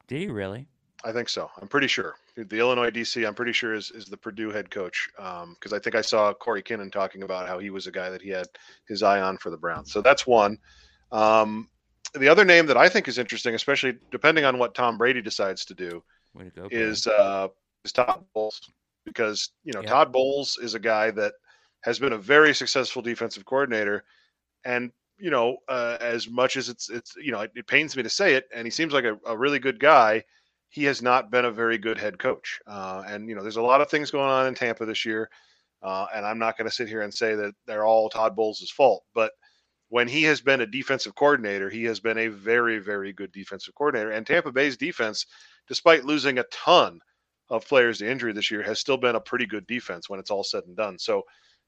Did he really? I think so. I'm pretty sure the Illinois DC. I'm pretty sure is is the Purdue head coach because I think I saw Cory Kinnan talking about how he was a guy that he had his eye on for the Browns. So that's one. Um, the other name that I think is interesting, especially depending on what Tom Brady decides to do, to go. is uh, is Todd Bowles because you know Yeah. Todd Bowles is a guy that has been a very successful defensive coordinator, and you know uh, as much as it's it's you know it, it pains me to say it, and he seems like a, a really good guy. He has not been a very good head coach, uh, and you know there's a lot of things going on in Tampa this year, uh, and I'm not going to sit here and say that they're all Todd Bowles' fault, but when he has been a defensive coordinator, he has been a very, very good defensive coordinator. And Tampa Bay's defense, despite losing a ton of players to injury this year, has still been a pretty good defense when it's all said and done. So,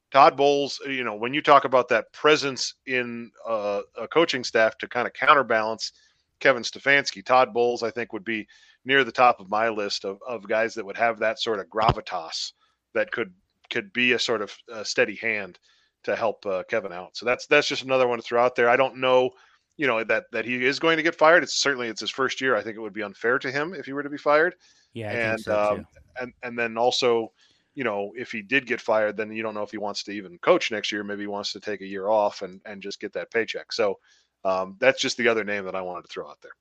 Todd Bowles, you know, when you talk about that presence in uh, a coaching staff to kind of counterbalance Kevin Stefanski, Todd Bowles, I think, would be near the top of my list of, of guys that would have that sort of gravitas that could could be a sort of uh, steady hand to help uh, Kevin out. So that's that's just another one to throw out there. I don't know, you know, that that he is going to get fired. It's certainly it's his first year. I think it would be unfair to him if he were to be fired. Yeah, I and think so um, and and then also, you know, if he did get fired, then you don't know if he wants to even coach next year. Maybe he wants to take a year off and and just get that paycheck. So um, that's just the other name that I wanted to throw out there.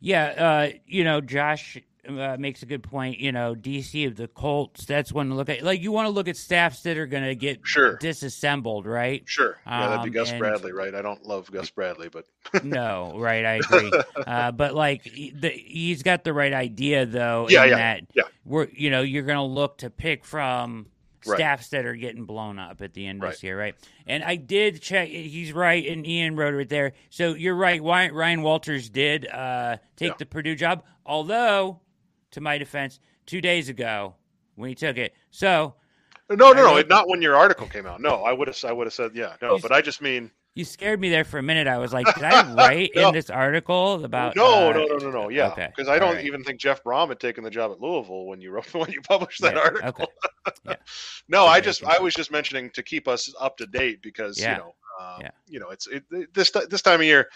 Yeah, uh, you know, Josh uh, makes a good point. You know, DC of the Colts. That's one to look at. Like, you want to look at staffs that are going to get Sure. disassembled, right? Sure, yeah, that'd be Um, Gus and- Bradley, right? I don't love Gus Bradley, but [LAUGHS] no, right? I agree. uh, but like, he- the, he's got the right idea, though. Yeah, in yeah, That yeah. We're, you know, you're going to look to pick from Right. staffs that are getting blown up at the end of Right. this year, right? And I did check. He's right, and Ian wrote it there. So you're right. Ryan, Ryan Walters did uh, take Yeah. the Purdue job, although, to my defense, two days ago when he took it. So no, no, I no, wrote- not when your article came out. No, I would have, I would have said, yeah, no, but I just mean, you scared me there for a minute. I was like, did I [LAUGHS] write No. in this article about? no, uh, no, no, no, no, yeah, okay. because I don't right. even think Jeff Brohm had taken the job at Louisville when you wrote [LAUGHS] when you published that Yeah, article. Okay. [LAUGHS] No, I just. I was just mentioning to keep us up to date because Yeah. you know um, Yeah. you know it's it, this this time of year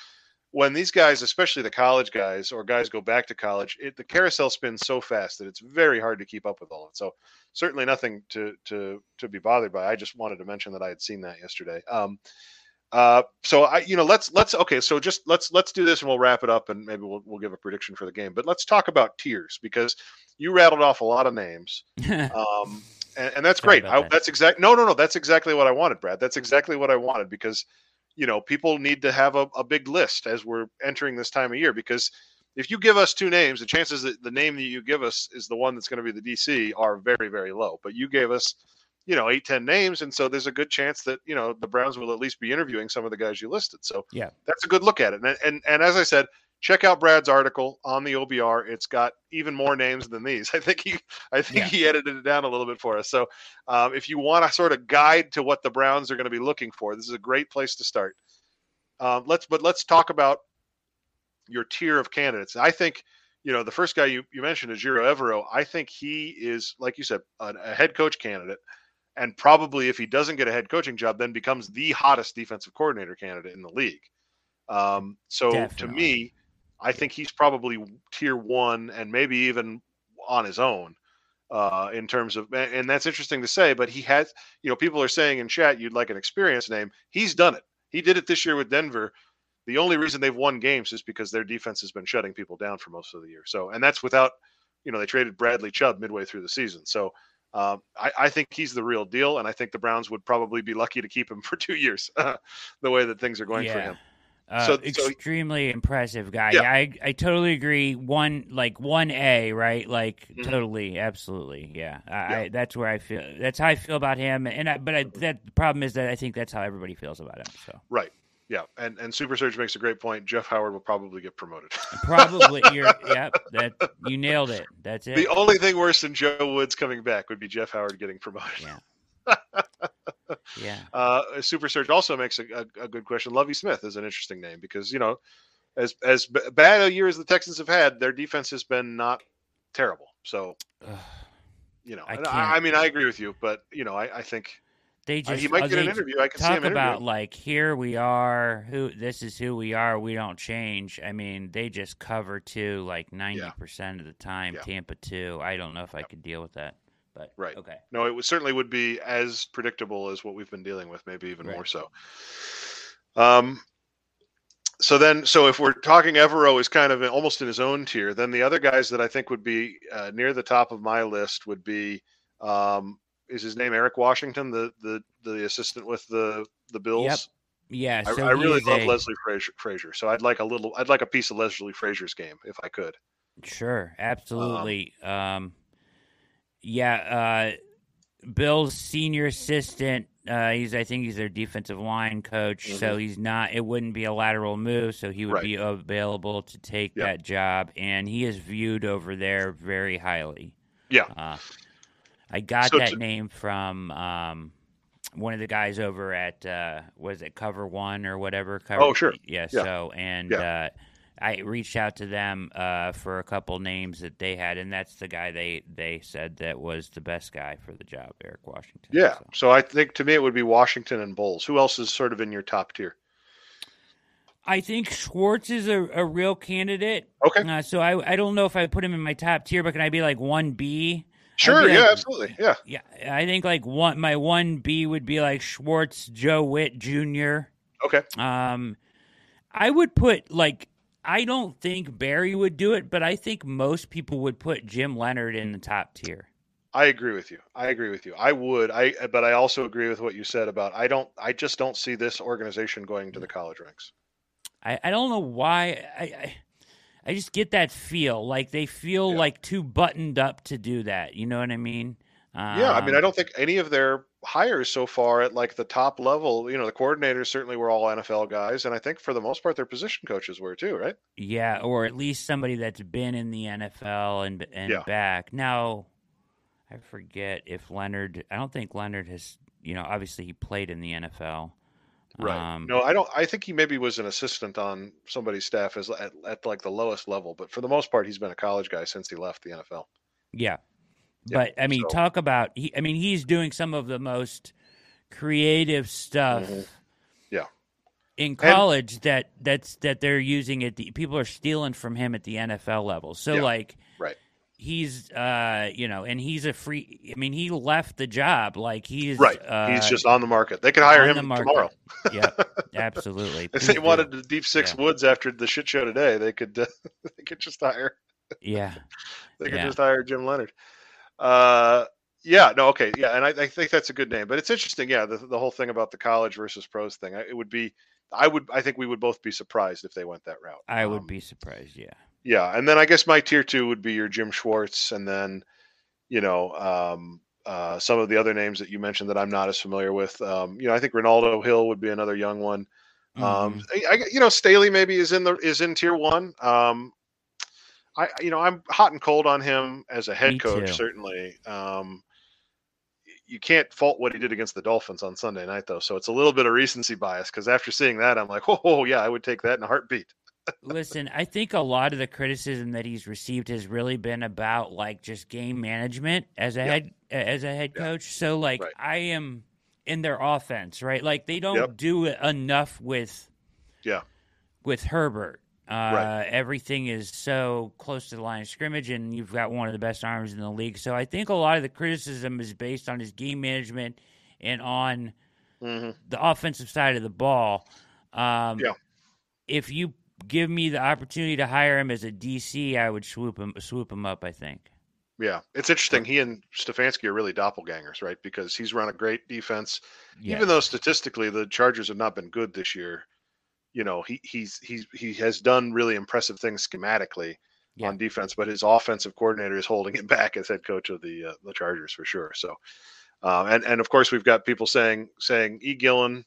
when these guys, especially the college guys or guys go back to college, it, the carousel spins so fast that it's very hard to keep up with all of it. So certainly nothing to to to be bothered by. I just wanted to mention that I had seen that yesterday. Um, uh, so I, you know, let's let's okay. So just let's let's do this and we'll wrap it up and maybe we'll we'll give a prediction for the game. But let's talk about tiers because you rattled off a lot of names. [LAUGHS] Um, and, and that's Sorry great. I, that. that's exact. No, no, no. That's exactly what I wanted, Brad. That's exactly what I wanted because, you know, people need to have a, a big list as we're entering this time of year. Because if you give us two names, the chances that the name that you give us is the one that's going to be the DC are very, very low. But you gave us, you know, eight, ten names, and so there's a good chance that you know the Browns will at least be interviewing some of the guys you listed. So Yeah. that's a good look at it. And and and as I said, check out Brad's article on the OBR. It's got even more names than these. [LAUGHS] I think he I think Yeah. he edited it down a little bit for us. So um, if you want a sort of guide to what the Browns are going to be looking for, this is a great place to start. Um, let's but let's talk about your tier of candidates. I think you know the first guy you, you mentioned is Ejiro Evero. I think he is like you said a, a head coach candidate, and probably if he doesn't get a head coaching job, then becomes the hottest defensive coordinator candidate in the league. Um, so to me, I think he's probably tier one and maybe even on his own uh, in terms of, and and that's interesting to say. But he has, you know, people are saying in chat you'd like an experienced name. He's done it. He did it this year with Denver. The only reason they've won games is because their defense has been shutting people down for most of the year. So, and that's without, you know, they traded Bradley Chubb midway through the season. So, um, I, I think he's the real deal, and I think the Browns would probably be lucky to keep him [LAUGHS] for two years, the way that things are going for him. Uh, So- so- extremely impressive guy. Yeah. Yeah, I I totally agree. One like one A, right? Like Mhm. totally, absolutely. Yeah, I, I that's where I feel. That's how I feel about him. And I, but I, that the problem is that I think that's how everybody feels about him. So Right. Yeah. And and Super Surge makes a great point. Jeff Howard will probably get promoted. [LAUGHS] probably you're. Yep, that you nailed it. That's it. the only thing worse than Joe Woods coming back would be Jeff Howard getting promoted. Yeah. [LAUGHS] yeah. Uh, Super Surge also makes a, a, a good question. Lovie Smith is an interesting name because you know, as as b- bad a year as the Texans have had, their defense has been not terrible. So you know, I I, I mean, I agree with you, but you know, I, I think They uh, just he might uh, get an interview. I can see talk about like here we are who this is who we are we don't change i mean they just cover two like 90% of the time Yeah. tampa two i don't know if i could deal with that but Right. okay No, it would, certainly would be as predictable as what we've been dealing with, maybe even Right. more so. Um, so then, so if we're talking Evero is kind of almost in his own tier, then the other guys that I think would be uh, near the top of my list would be, um, is his name Eric Washington, the the the assistant with the the Bills? Yep. yeah I, so I really love a- Leslie Frazier, Frazier, so I'd like a little, I'd like a piece of Leslie Frazier's game if I could. sure absolutely um yeah uh bill's senior assistant uh he's i think he's their defensive line coach so he's not it wouldn't be a lateral move so he would Mm-hmm. Right. be available to take Yep. that job and he is viewed over there very highly Yeah. Uh, I got So that to- name from um, one of the guys over at uh, was it Cover One or whatever. Cover, Oh, sure. Yeah. Yeah. So and Yeah. uh, I reached out to them uh, for a couple names that they had, and that's the guy they they said that was the best guy for the job, Eric Washington. Yeah. So, So I think to me it would be Washington and Bowles. Who else is sort of in your top tier? I think Schwartz is a, a real candidate. Okay. Uh, so I I don't know if I put him in my top tier, but can I be like one B? Sure. be Yeah. absolutely. Yeah. Yeah, I think like one my one B would be like Schwartz, Joe Whitt Jr. Okay. Um, I would put like I don't think Berry would do it, but I think most people would put Jim Leonhard in the top tier. I agree with you. I agree with you. I would. I but I also agree with what you said about I don't I just don't see this organization going to the college ranks. I, I don't know why I, I I just get that feel like they feel Yeah. like too buttoned up to do that. You know what I mean? yeah, I mean, Um, I don't think any of their hires so far at like the top level, you know, the coordinators certainly were all NFL guys, and I think for the most part their position coaches were too, right? Yeah, or at least somebody that's been in the NFL and and Yeah. back. Now, I forget if Leonhard. I don't think Leonhard has. You know, obviously he played in the NFL. Um, no, I don't. I think he maybe was an assistant on somebody's staff as at, at like the lowest level, but for the most part, he's been a college guy since he left the NFL. Yeah. Yeah, But I mean, so- talk about he I mean, he's doing some of the most creative stuff Mhm. Yeah. in college that that's that they're using it. the people are stealing from him at the NFL level. So Yeah, like right. He's uh you know, and he's a free I mean, he left the job like he's Right. uh, he's just on the market. They could hire him tomorrow. [LAUGHS] yeah, [LAUGHS] absolutely. If they wanted to deep six Yeah. woods after the shit show today, they could. Uh, [LAUGHS] they could just hire. Yeah. They could Yeah. just hire Jim Leonhard. Uh, yeah, no, okay, yeah, and I, I think that's a good name. But it's interesting, yeah, the, the whole thing about the college versus pros thing. It would be, I would, I think we would both be surprised if they went that route. I would Um, be surprised, yeah. Yeah, and then I guess my tier two would be your Jim Schwartz, and then, you know, um, uh, some of the other names that you mentioned that I'm not as familiar with. Um, you know, I think Renaldo Hill would be another young one. Um, Mhm. I, I, you know, Staley maybe is in the is in tier one. Um, I, you know, I'm hot and cold on him as a head Me coach. too. Certainly, um, you can't fault what he did against the Dolphins on Sunday night, though. So it's a little bit of recency bias because after seeing that, I'm like, [LAUGHS] oh, yeah, I would take that in a heartbeat. Listen, I think a lot of the criticism that he's received has really been about like just game management as a Yeah. head as a head Yeah. coach. So like Right. I am in their offense, right? Like they don't Yep. do enough with Yeah. with Herbert. Uh, Right. Everything is so close to the line of scrimmage, and you've got one of the best arms in the league. So I think a lot of the criticism is based on his game management and on hmm the offensive side of the ball. Um, Yeah. If you give me the opportunity to hire him as a DC, I would swoop him swoop him up. I think. Yeah, it's interesting. He and Stefanski are really doppelgangers, right? Because he's run a great defense, Yeah. even though statistically the Chargers have not been good this year. You know, he he's he's he has done really impressive things schematically Yeah. on defense, but his offensive coordinator is holding him [LAUGHS] back as head coach of the uh, the Chargers for sure. So, um, and and of course we've got people saying saying E. Gillen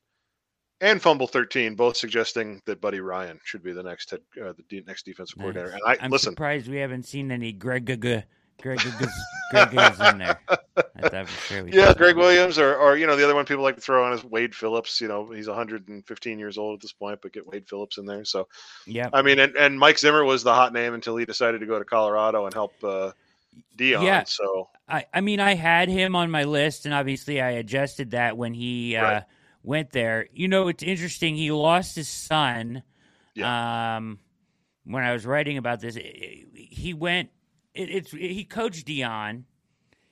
and Fumble thirteen both suggesting that Buddy Ryan should be the next head uh, the de- next defensive coordinator. And I I'm listen, surprised we haven't seen any Greg Greg Greg in there. I [LAUGHS] thought for sure Yeah. Gregg Williams, or or you know the other one people like to throw on is Wade Phillips. You know he's 115 years old at this point, but get Wade Phillips in there. So yeah, I mean, and, and Mike Zimmer was the hot name until he decided to go to Colorado and help uh, Deion. Yeah. So I, I mean, I had him on my list, and obviously I adjusted that when he uh, Right. Went there. You know, it's interesting. He lost his son. Um, when I was writing about this, he went. It, it's he coached Deion.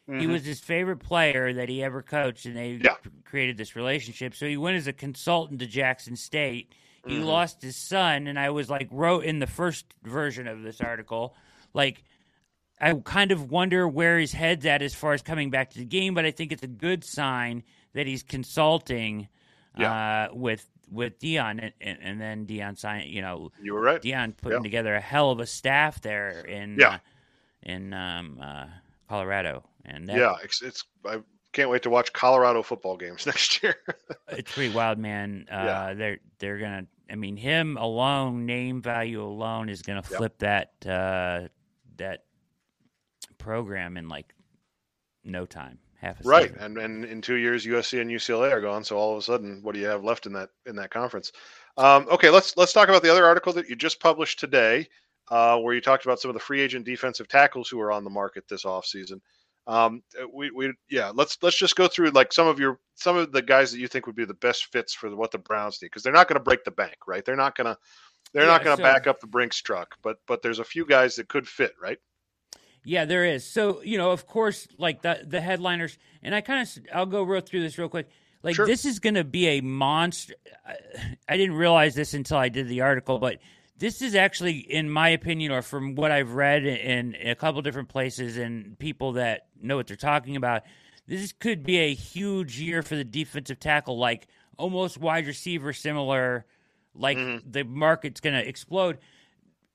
He mhm. was his favorite player that he ever coached, and they Yeah. created this relationship. So he went as a consultant to Jackson State. He Mhm. lost his son, and I was like, wrote in the first version of this article, like, I kind of wonder where his head's at as far as coming back to the game, but I think it's a good sign that he's consulting uh, with with Deion, and, and, then Deion signed. You know, you were right. Deion putting Yeah. together a hell of a staff there in Yeah. uh, in um, uh, Colorado, and that, yeah, it's, it's I can't wait to watch Colorado football games [LAUGHS] next year. it's pretty wild, man. Uh, Yeah. They're they're gonna. I mean, him alone, name value alone, is gonna Yep. flip that uh, that program in like no time. Half a Right, season. and and in two years, USC and UCLA are gone. So all of a sudden, what do you have left in that in that conference? Um, okay, let's let's talk about the other article that you just published today, uh, where you talked about some of the free agent defensive tackles who are on the market this offseason. Um, we we yeah, let's let's just go through like some of your some of the guys that you think would be the best fits for what the Browns need because they're not going to break the bank, right? They're not going to they're not going to so- back up the Brinks truck, but but there's a few guys that could fit, right? Yeah, there is. So you know, of course, like the the headliners, and I kind of I'll go real through this real quick. Like Sure. this is going to be a monster. I, didn't realize this until I did the article, but this is actually, in my opinion, or from what I've read in, in a couple different places and people that know what they're talking about, this could be a huge year for the defensive tackle, like almost wide receiver similar. Like mm-hmm. the market's going to explode.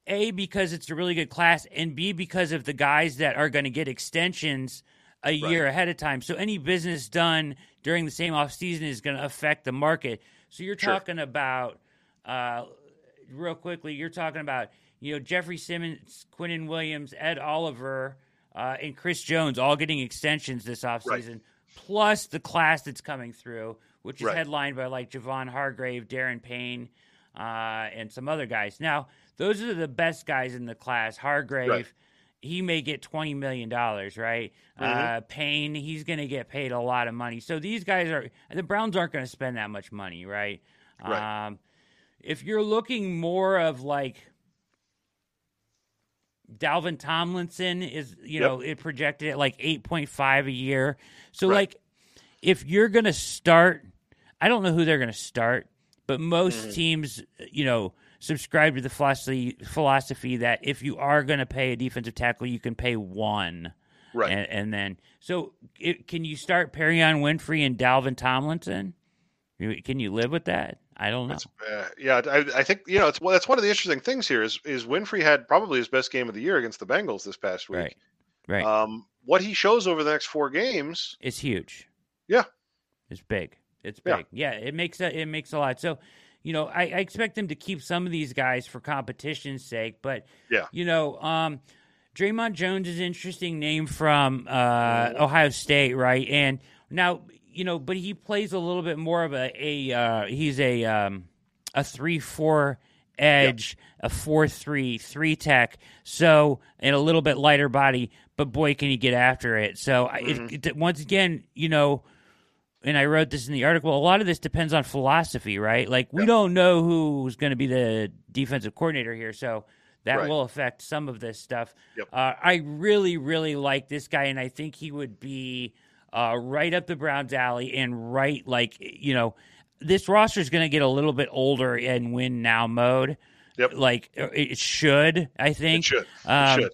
A because it's a really good class, and B because of the guys that are going to get extensions a year ahead of time. So any business done during the same off season is going to affect the market. So you're Sure. talking about, uh, real quickly, you're talking about you know Jeffery Simmons, Quinnen Williams, Ed Oliver, uh, and Chris Jones all getting extensions this offseason, plus the class that's coming through, which is Right. headlined by like Javon Hargrave, Daron Payne, uh, and some other guys. Now, those are the best guys in the class. Hargrave, Right. he may get twenty million dollars, right? Uh, Payne, he's going to get paid a lot of money. So these guys are the Browns aren't going to spend that much money, right? Right. Um, if you're looking more of like Dalvin Tomlinson is, you Yep. know, it projected at like 8.5 a year. So Right. like if you're going to start, I don't know who they're going to start, but most Mm-hmm. teams, you know, subscribe to the philosophy philosophy that if you are going to pay a defensive tackle, you can pay one. Right. And, and then, so it, can you start Perrion Winfrey and Dalvin Tomlinson? Can you live with that? I don't know. Uh, yeah, I, I think you know it's well, that's one of the interesting things here is is Winfrey had probably his best game of the year against the Bengals this past week. Right. Right. Um, what he shows over the next four games, is huge. Yeah. It's big. It's Yeah. big. Yeah, it makes a, it makes a lot. So, you know, I, I expect them to keep some of these guys for competition's sake, but Yeah. you know, um, Dre'Mont Jones is an interesting name from uh, Mm-hmm. Ohio State, right? And now, you know, but he plays a little bit more of a a uh, he's a um, a three four edge, a four three three tech, so and a little bit lighter body. But boy, can he get after it! So Mm-hmm. it, it, once again, you know, and I wrote this in the article. A lot of this depends on philosophy, right? Like we don't know who's going to be the defensive coordinator here, so that Right. will affect some of this stuff. Yep. Uh, I really, really like this guy, and I think he would be uh, right up the Browns' alley and right, like you know, this roster is going to get a little bit older in win now mode. Yep. Like uh, it should, I think. it should. It Um, should.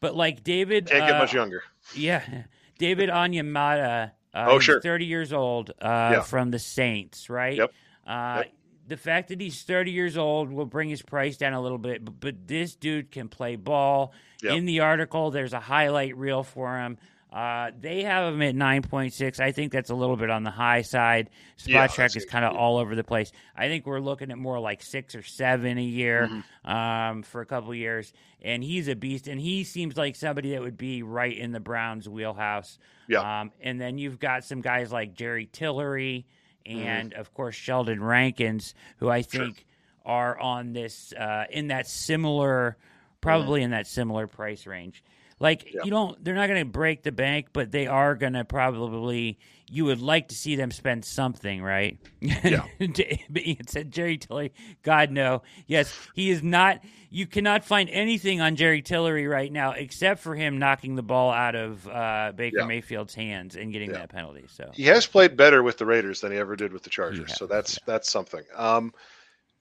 But like David, Can't get uh, much younger. yeah, [LAUGHS] David Onyemata. Uh, Oh, he's sure. thirty years old uh, Yeah. from the Saints, right? Yep. Uh, Yep. The fact that he's thirty years old will bring his price down a little bit, but, but this dude can play ball. Yep. In the article, there's a highlight reel for him. Uh, they have him at nine point six. I think that's a little bit on the high side. Spot Yeah, track is kind of all over the place. I think we're looking at more like six or seven a year Mm-hmm. um, for a couple years, and he's a beast. And he seems like somebody that would be right in the Browns' wheelhouse. Yeah. Um, and then you've got some guys like Jerry Tillery Mm-hmm. and of course Sheldon Rankins, who I think are on this uh, in that similar, probably in that similar price range. Like. Yeah. you don't, they're not going to break the bank, but they are going to probably. You would like to see them spend something, right? Yeah. [LAUGHS] Ian said Jerry Tillery. God no, yes, he is not. You cannot find anything on Jerry Tillery right now except for him knocking the ball out of uh, Baker Yeah. Mayfield's hands and getting Yeah. that penalty. So He has played better with the Raiders than he ever did with the Chargers. so that's that's something. Um,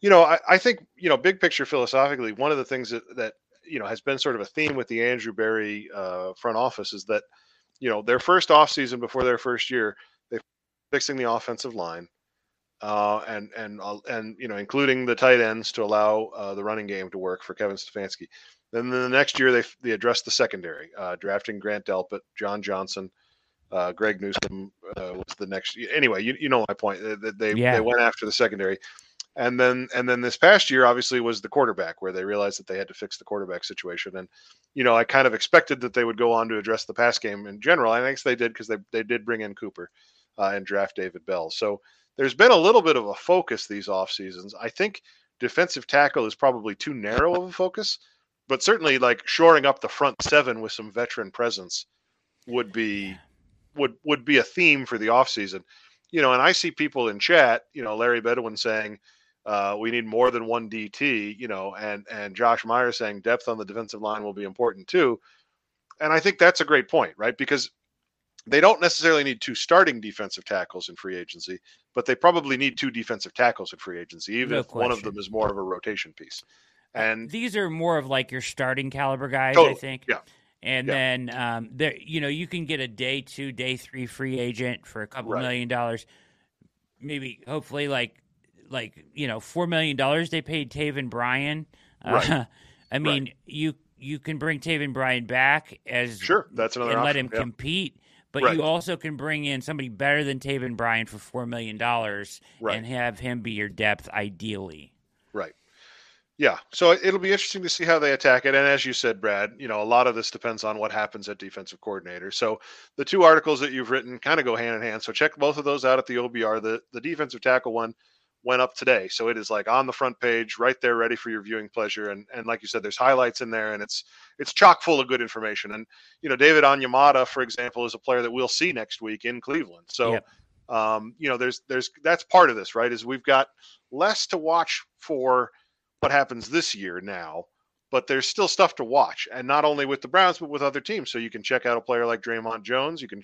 you know, I, I think you know, big picture philosophically, one of the things that, that you know has been sort of a theme with the Andrew Berry uh, front office is that you know their first offseason before their first year, they fixing the offensive line. Uh, and and uh, and you know, including the tight ends to allow uh, the running game to work for Kevin Stefanski. Then the next year they they addressed the secondary, uh, drafting Grant Delpit, John Johnson, uh, Greg Newsome uh, was the next. Anyway, you, you know my point. They, they, Yeah. they went after the secondary. And then and then this past year obviously was the quarterback where they realized that they had to fix the quarterback situation. And you know, I kind of expected that they would go on to address the pass game in general. I think they did because they they did bring in Cooper uh, and draft David Bell. So there's been a little bit of a focus these off seasons. I think defensive tackle is probably too narrow of a focus, but certainly like shoring up the front seven with some veteran presence would be would would be a theme for the offseason. You know, and I see people in chat, you know, Larry Bedouin saying uh, we need more than one DT, you know, and and Josh Meyer saying depth on the defensive line will be important too. And I think that's a great point, right? Because they don't necessarily need two starting defensive tackles in free agency, but they probably need two defensive tackles in free agency, even No if one of them is more of a rotation piece. And These are more of like your starting caliber guys, I think. yeah. And Yeah. then um, there, you know, you can get a day two, day three free agent for a couple Right. million dollars. Maybe, hopefully, like, like you know, four million dollars they paid Taven Bryan. Right. Uh, [LAUGHS] I mean, you you can bring Taven Bryan back as Sure, that's another and let him yeah. compete. But Right. you also can bring in somebody better than Taven Bryan for four million dollars Right. and have him be your depth, ideally. Right. Yeah. So it'll be interesting to see how they attack it. And as you said, Brad, you know, a lot of this depends on what happens at defensive coordinator. So the two articles that you've written kind of go hand in hand. So check both of those out at the OBR. The the defensive tackle one went up today. So it is like on the front page, right there, ready for your viewing pleasure. And and like you said, there's highlights in there and it's it's chock full of good information. And you know, David Onyemata, for example, is a player that we'll see next week in Cleveland. So Yep. um, you know, there's there's that's part of this, right? Is we've got less to watch for what happens this year now, but there's still stuff to watch, and not only with the Browns, but with other teams. So you can check out a player like Dre'Mont Jones. You can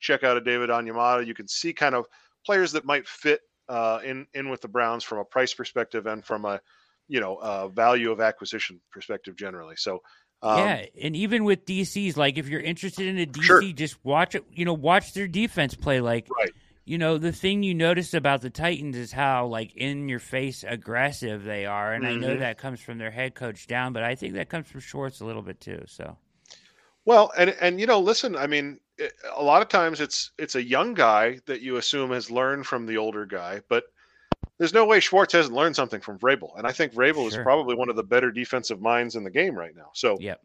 check out a David Onyemata. You can see kind of players that might fit uh, in in with the Browns from a price perspective and from a you know uh, value of acquisition perspective generally. So um, yeah, and even with DCs, like if you're interested in a DC, Sure. just watch it. You know, watch their defense play. Like, Right. you know, the thing you notice about the Titans is how like in your face aggressive they are, and I know Mhm. that comes from their head coach down, but I think that comes from Schwartz a little bit too. So Well, and and you know, listen, I mean, a lot of times it's it's a young guy that you assume has learned from the older guy, but there's no way Schwartz hasn't learned something from Vrabel, and I think Vrabel is probably one of the better defensive minds in the game right now. So, yep,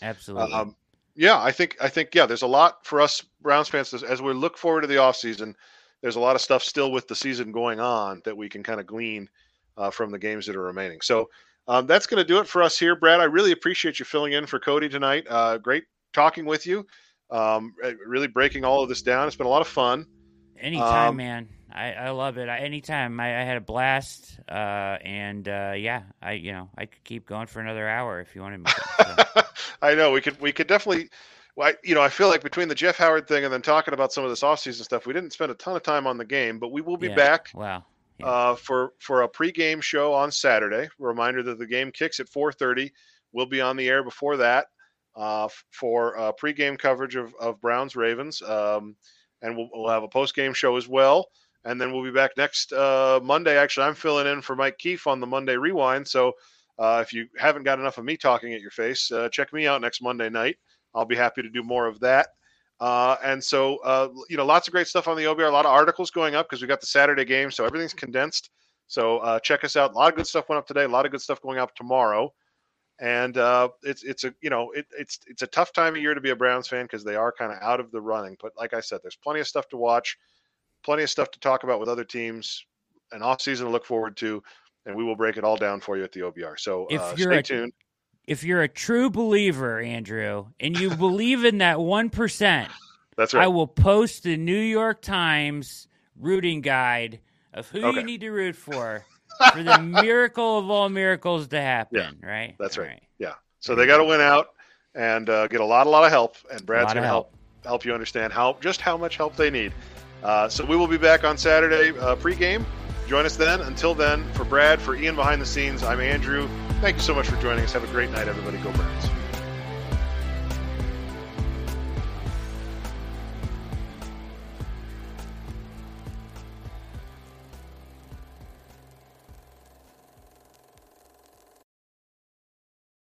absolutely. um, yeah, I think I think yeah, there's a lot for us Browns fans as, as we look forward to the offseason, There's a lot of stuff still with the season going on that we can kind of glean uh, from the games that are remaining. So um, that's going to do it for us here, Brad. I really appreciate you filling in for Cody tonight. Uh, great talking with you. Um, really breaking all of this down. It's been a lot of fun. Anytime, Um, man. I, I love it. I, anytime. I, I had a blast. Uh, and uh, yeah, I you know I could keep going for another hour if you wanted me. To, so. [LAUGHS] I know we could we could definitely. Well, I, you know, I feel like between the Jeff Howard thing and then talking about some of this offseason stuff, we didn't spend a ton of time on the game, but we will be Yeah, back Wow. Yeah. uh, for for a pregame show on Saturday. Reminder that the game kicks at 4:30. We'll be on the air before that uh, for uh, pregame coverage of, of Browns Ravens, um, and we'll, we'll have a postgame show as well. And then we'll be back next uh, Monday. Actually, I'm filling in for Mike Keefe on the Monday Rewind. So uh, if you haven't got enough of me talking at your face, uh, check me out next Monday night. I'll be happy to do more of that. Uh, and so, uh, you know, lots of great stuff on the OBR, a lot of articles going up because we got the Saturday game. So everything's condensed. So uh, check us out. A lot of good stuff went up today. A lot of good stuff going up tomorrow. And uh, it's it's a you know it, it's it's a tough time of year to be a Browns fan because they are kind of out of the running. But like I said, there's plenty of stuff to watch, plenty of stuff to talk about with other teams, an off season to look forward to, and we will break it all down for you at the OBR. So If uh, you're stay a- tuned. if you're a true believer, Andrew, and you believe in that one percent, [LAUGHS] That's right. I will post the New York Times rooting guide of who Okay. you need to root for for the miracle of all miracles to happen. Yeah, Right. That's right. Yeah. So they got to win out and uh, get a lot, a lot of help. And Brad's going to help help you understand how just how much help they need. Uh, so we will be back on Saturday uh, pregame. Join us then. Until then, for Brad, for Ian behind the scenes, I'm Andrew. Thank you so much for joining us. Have a great night, everybody. Go Browns.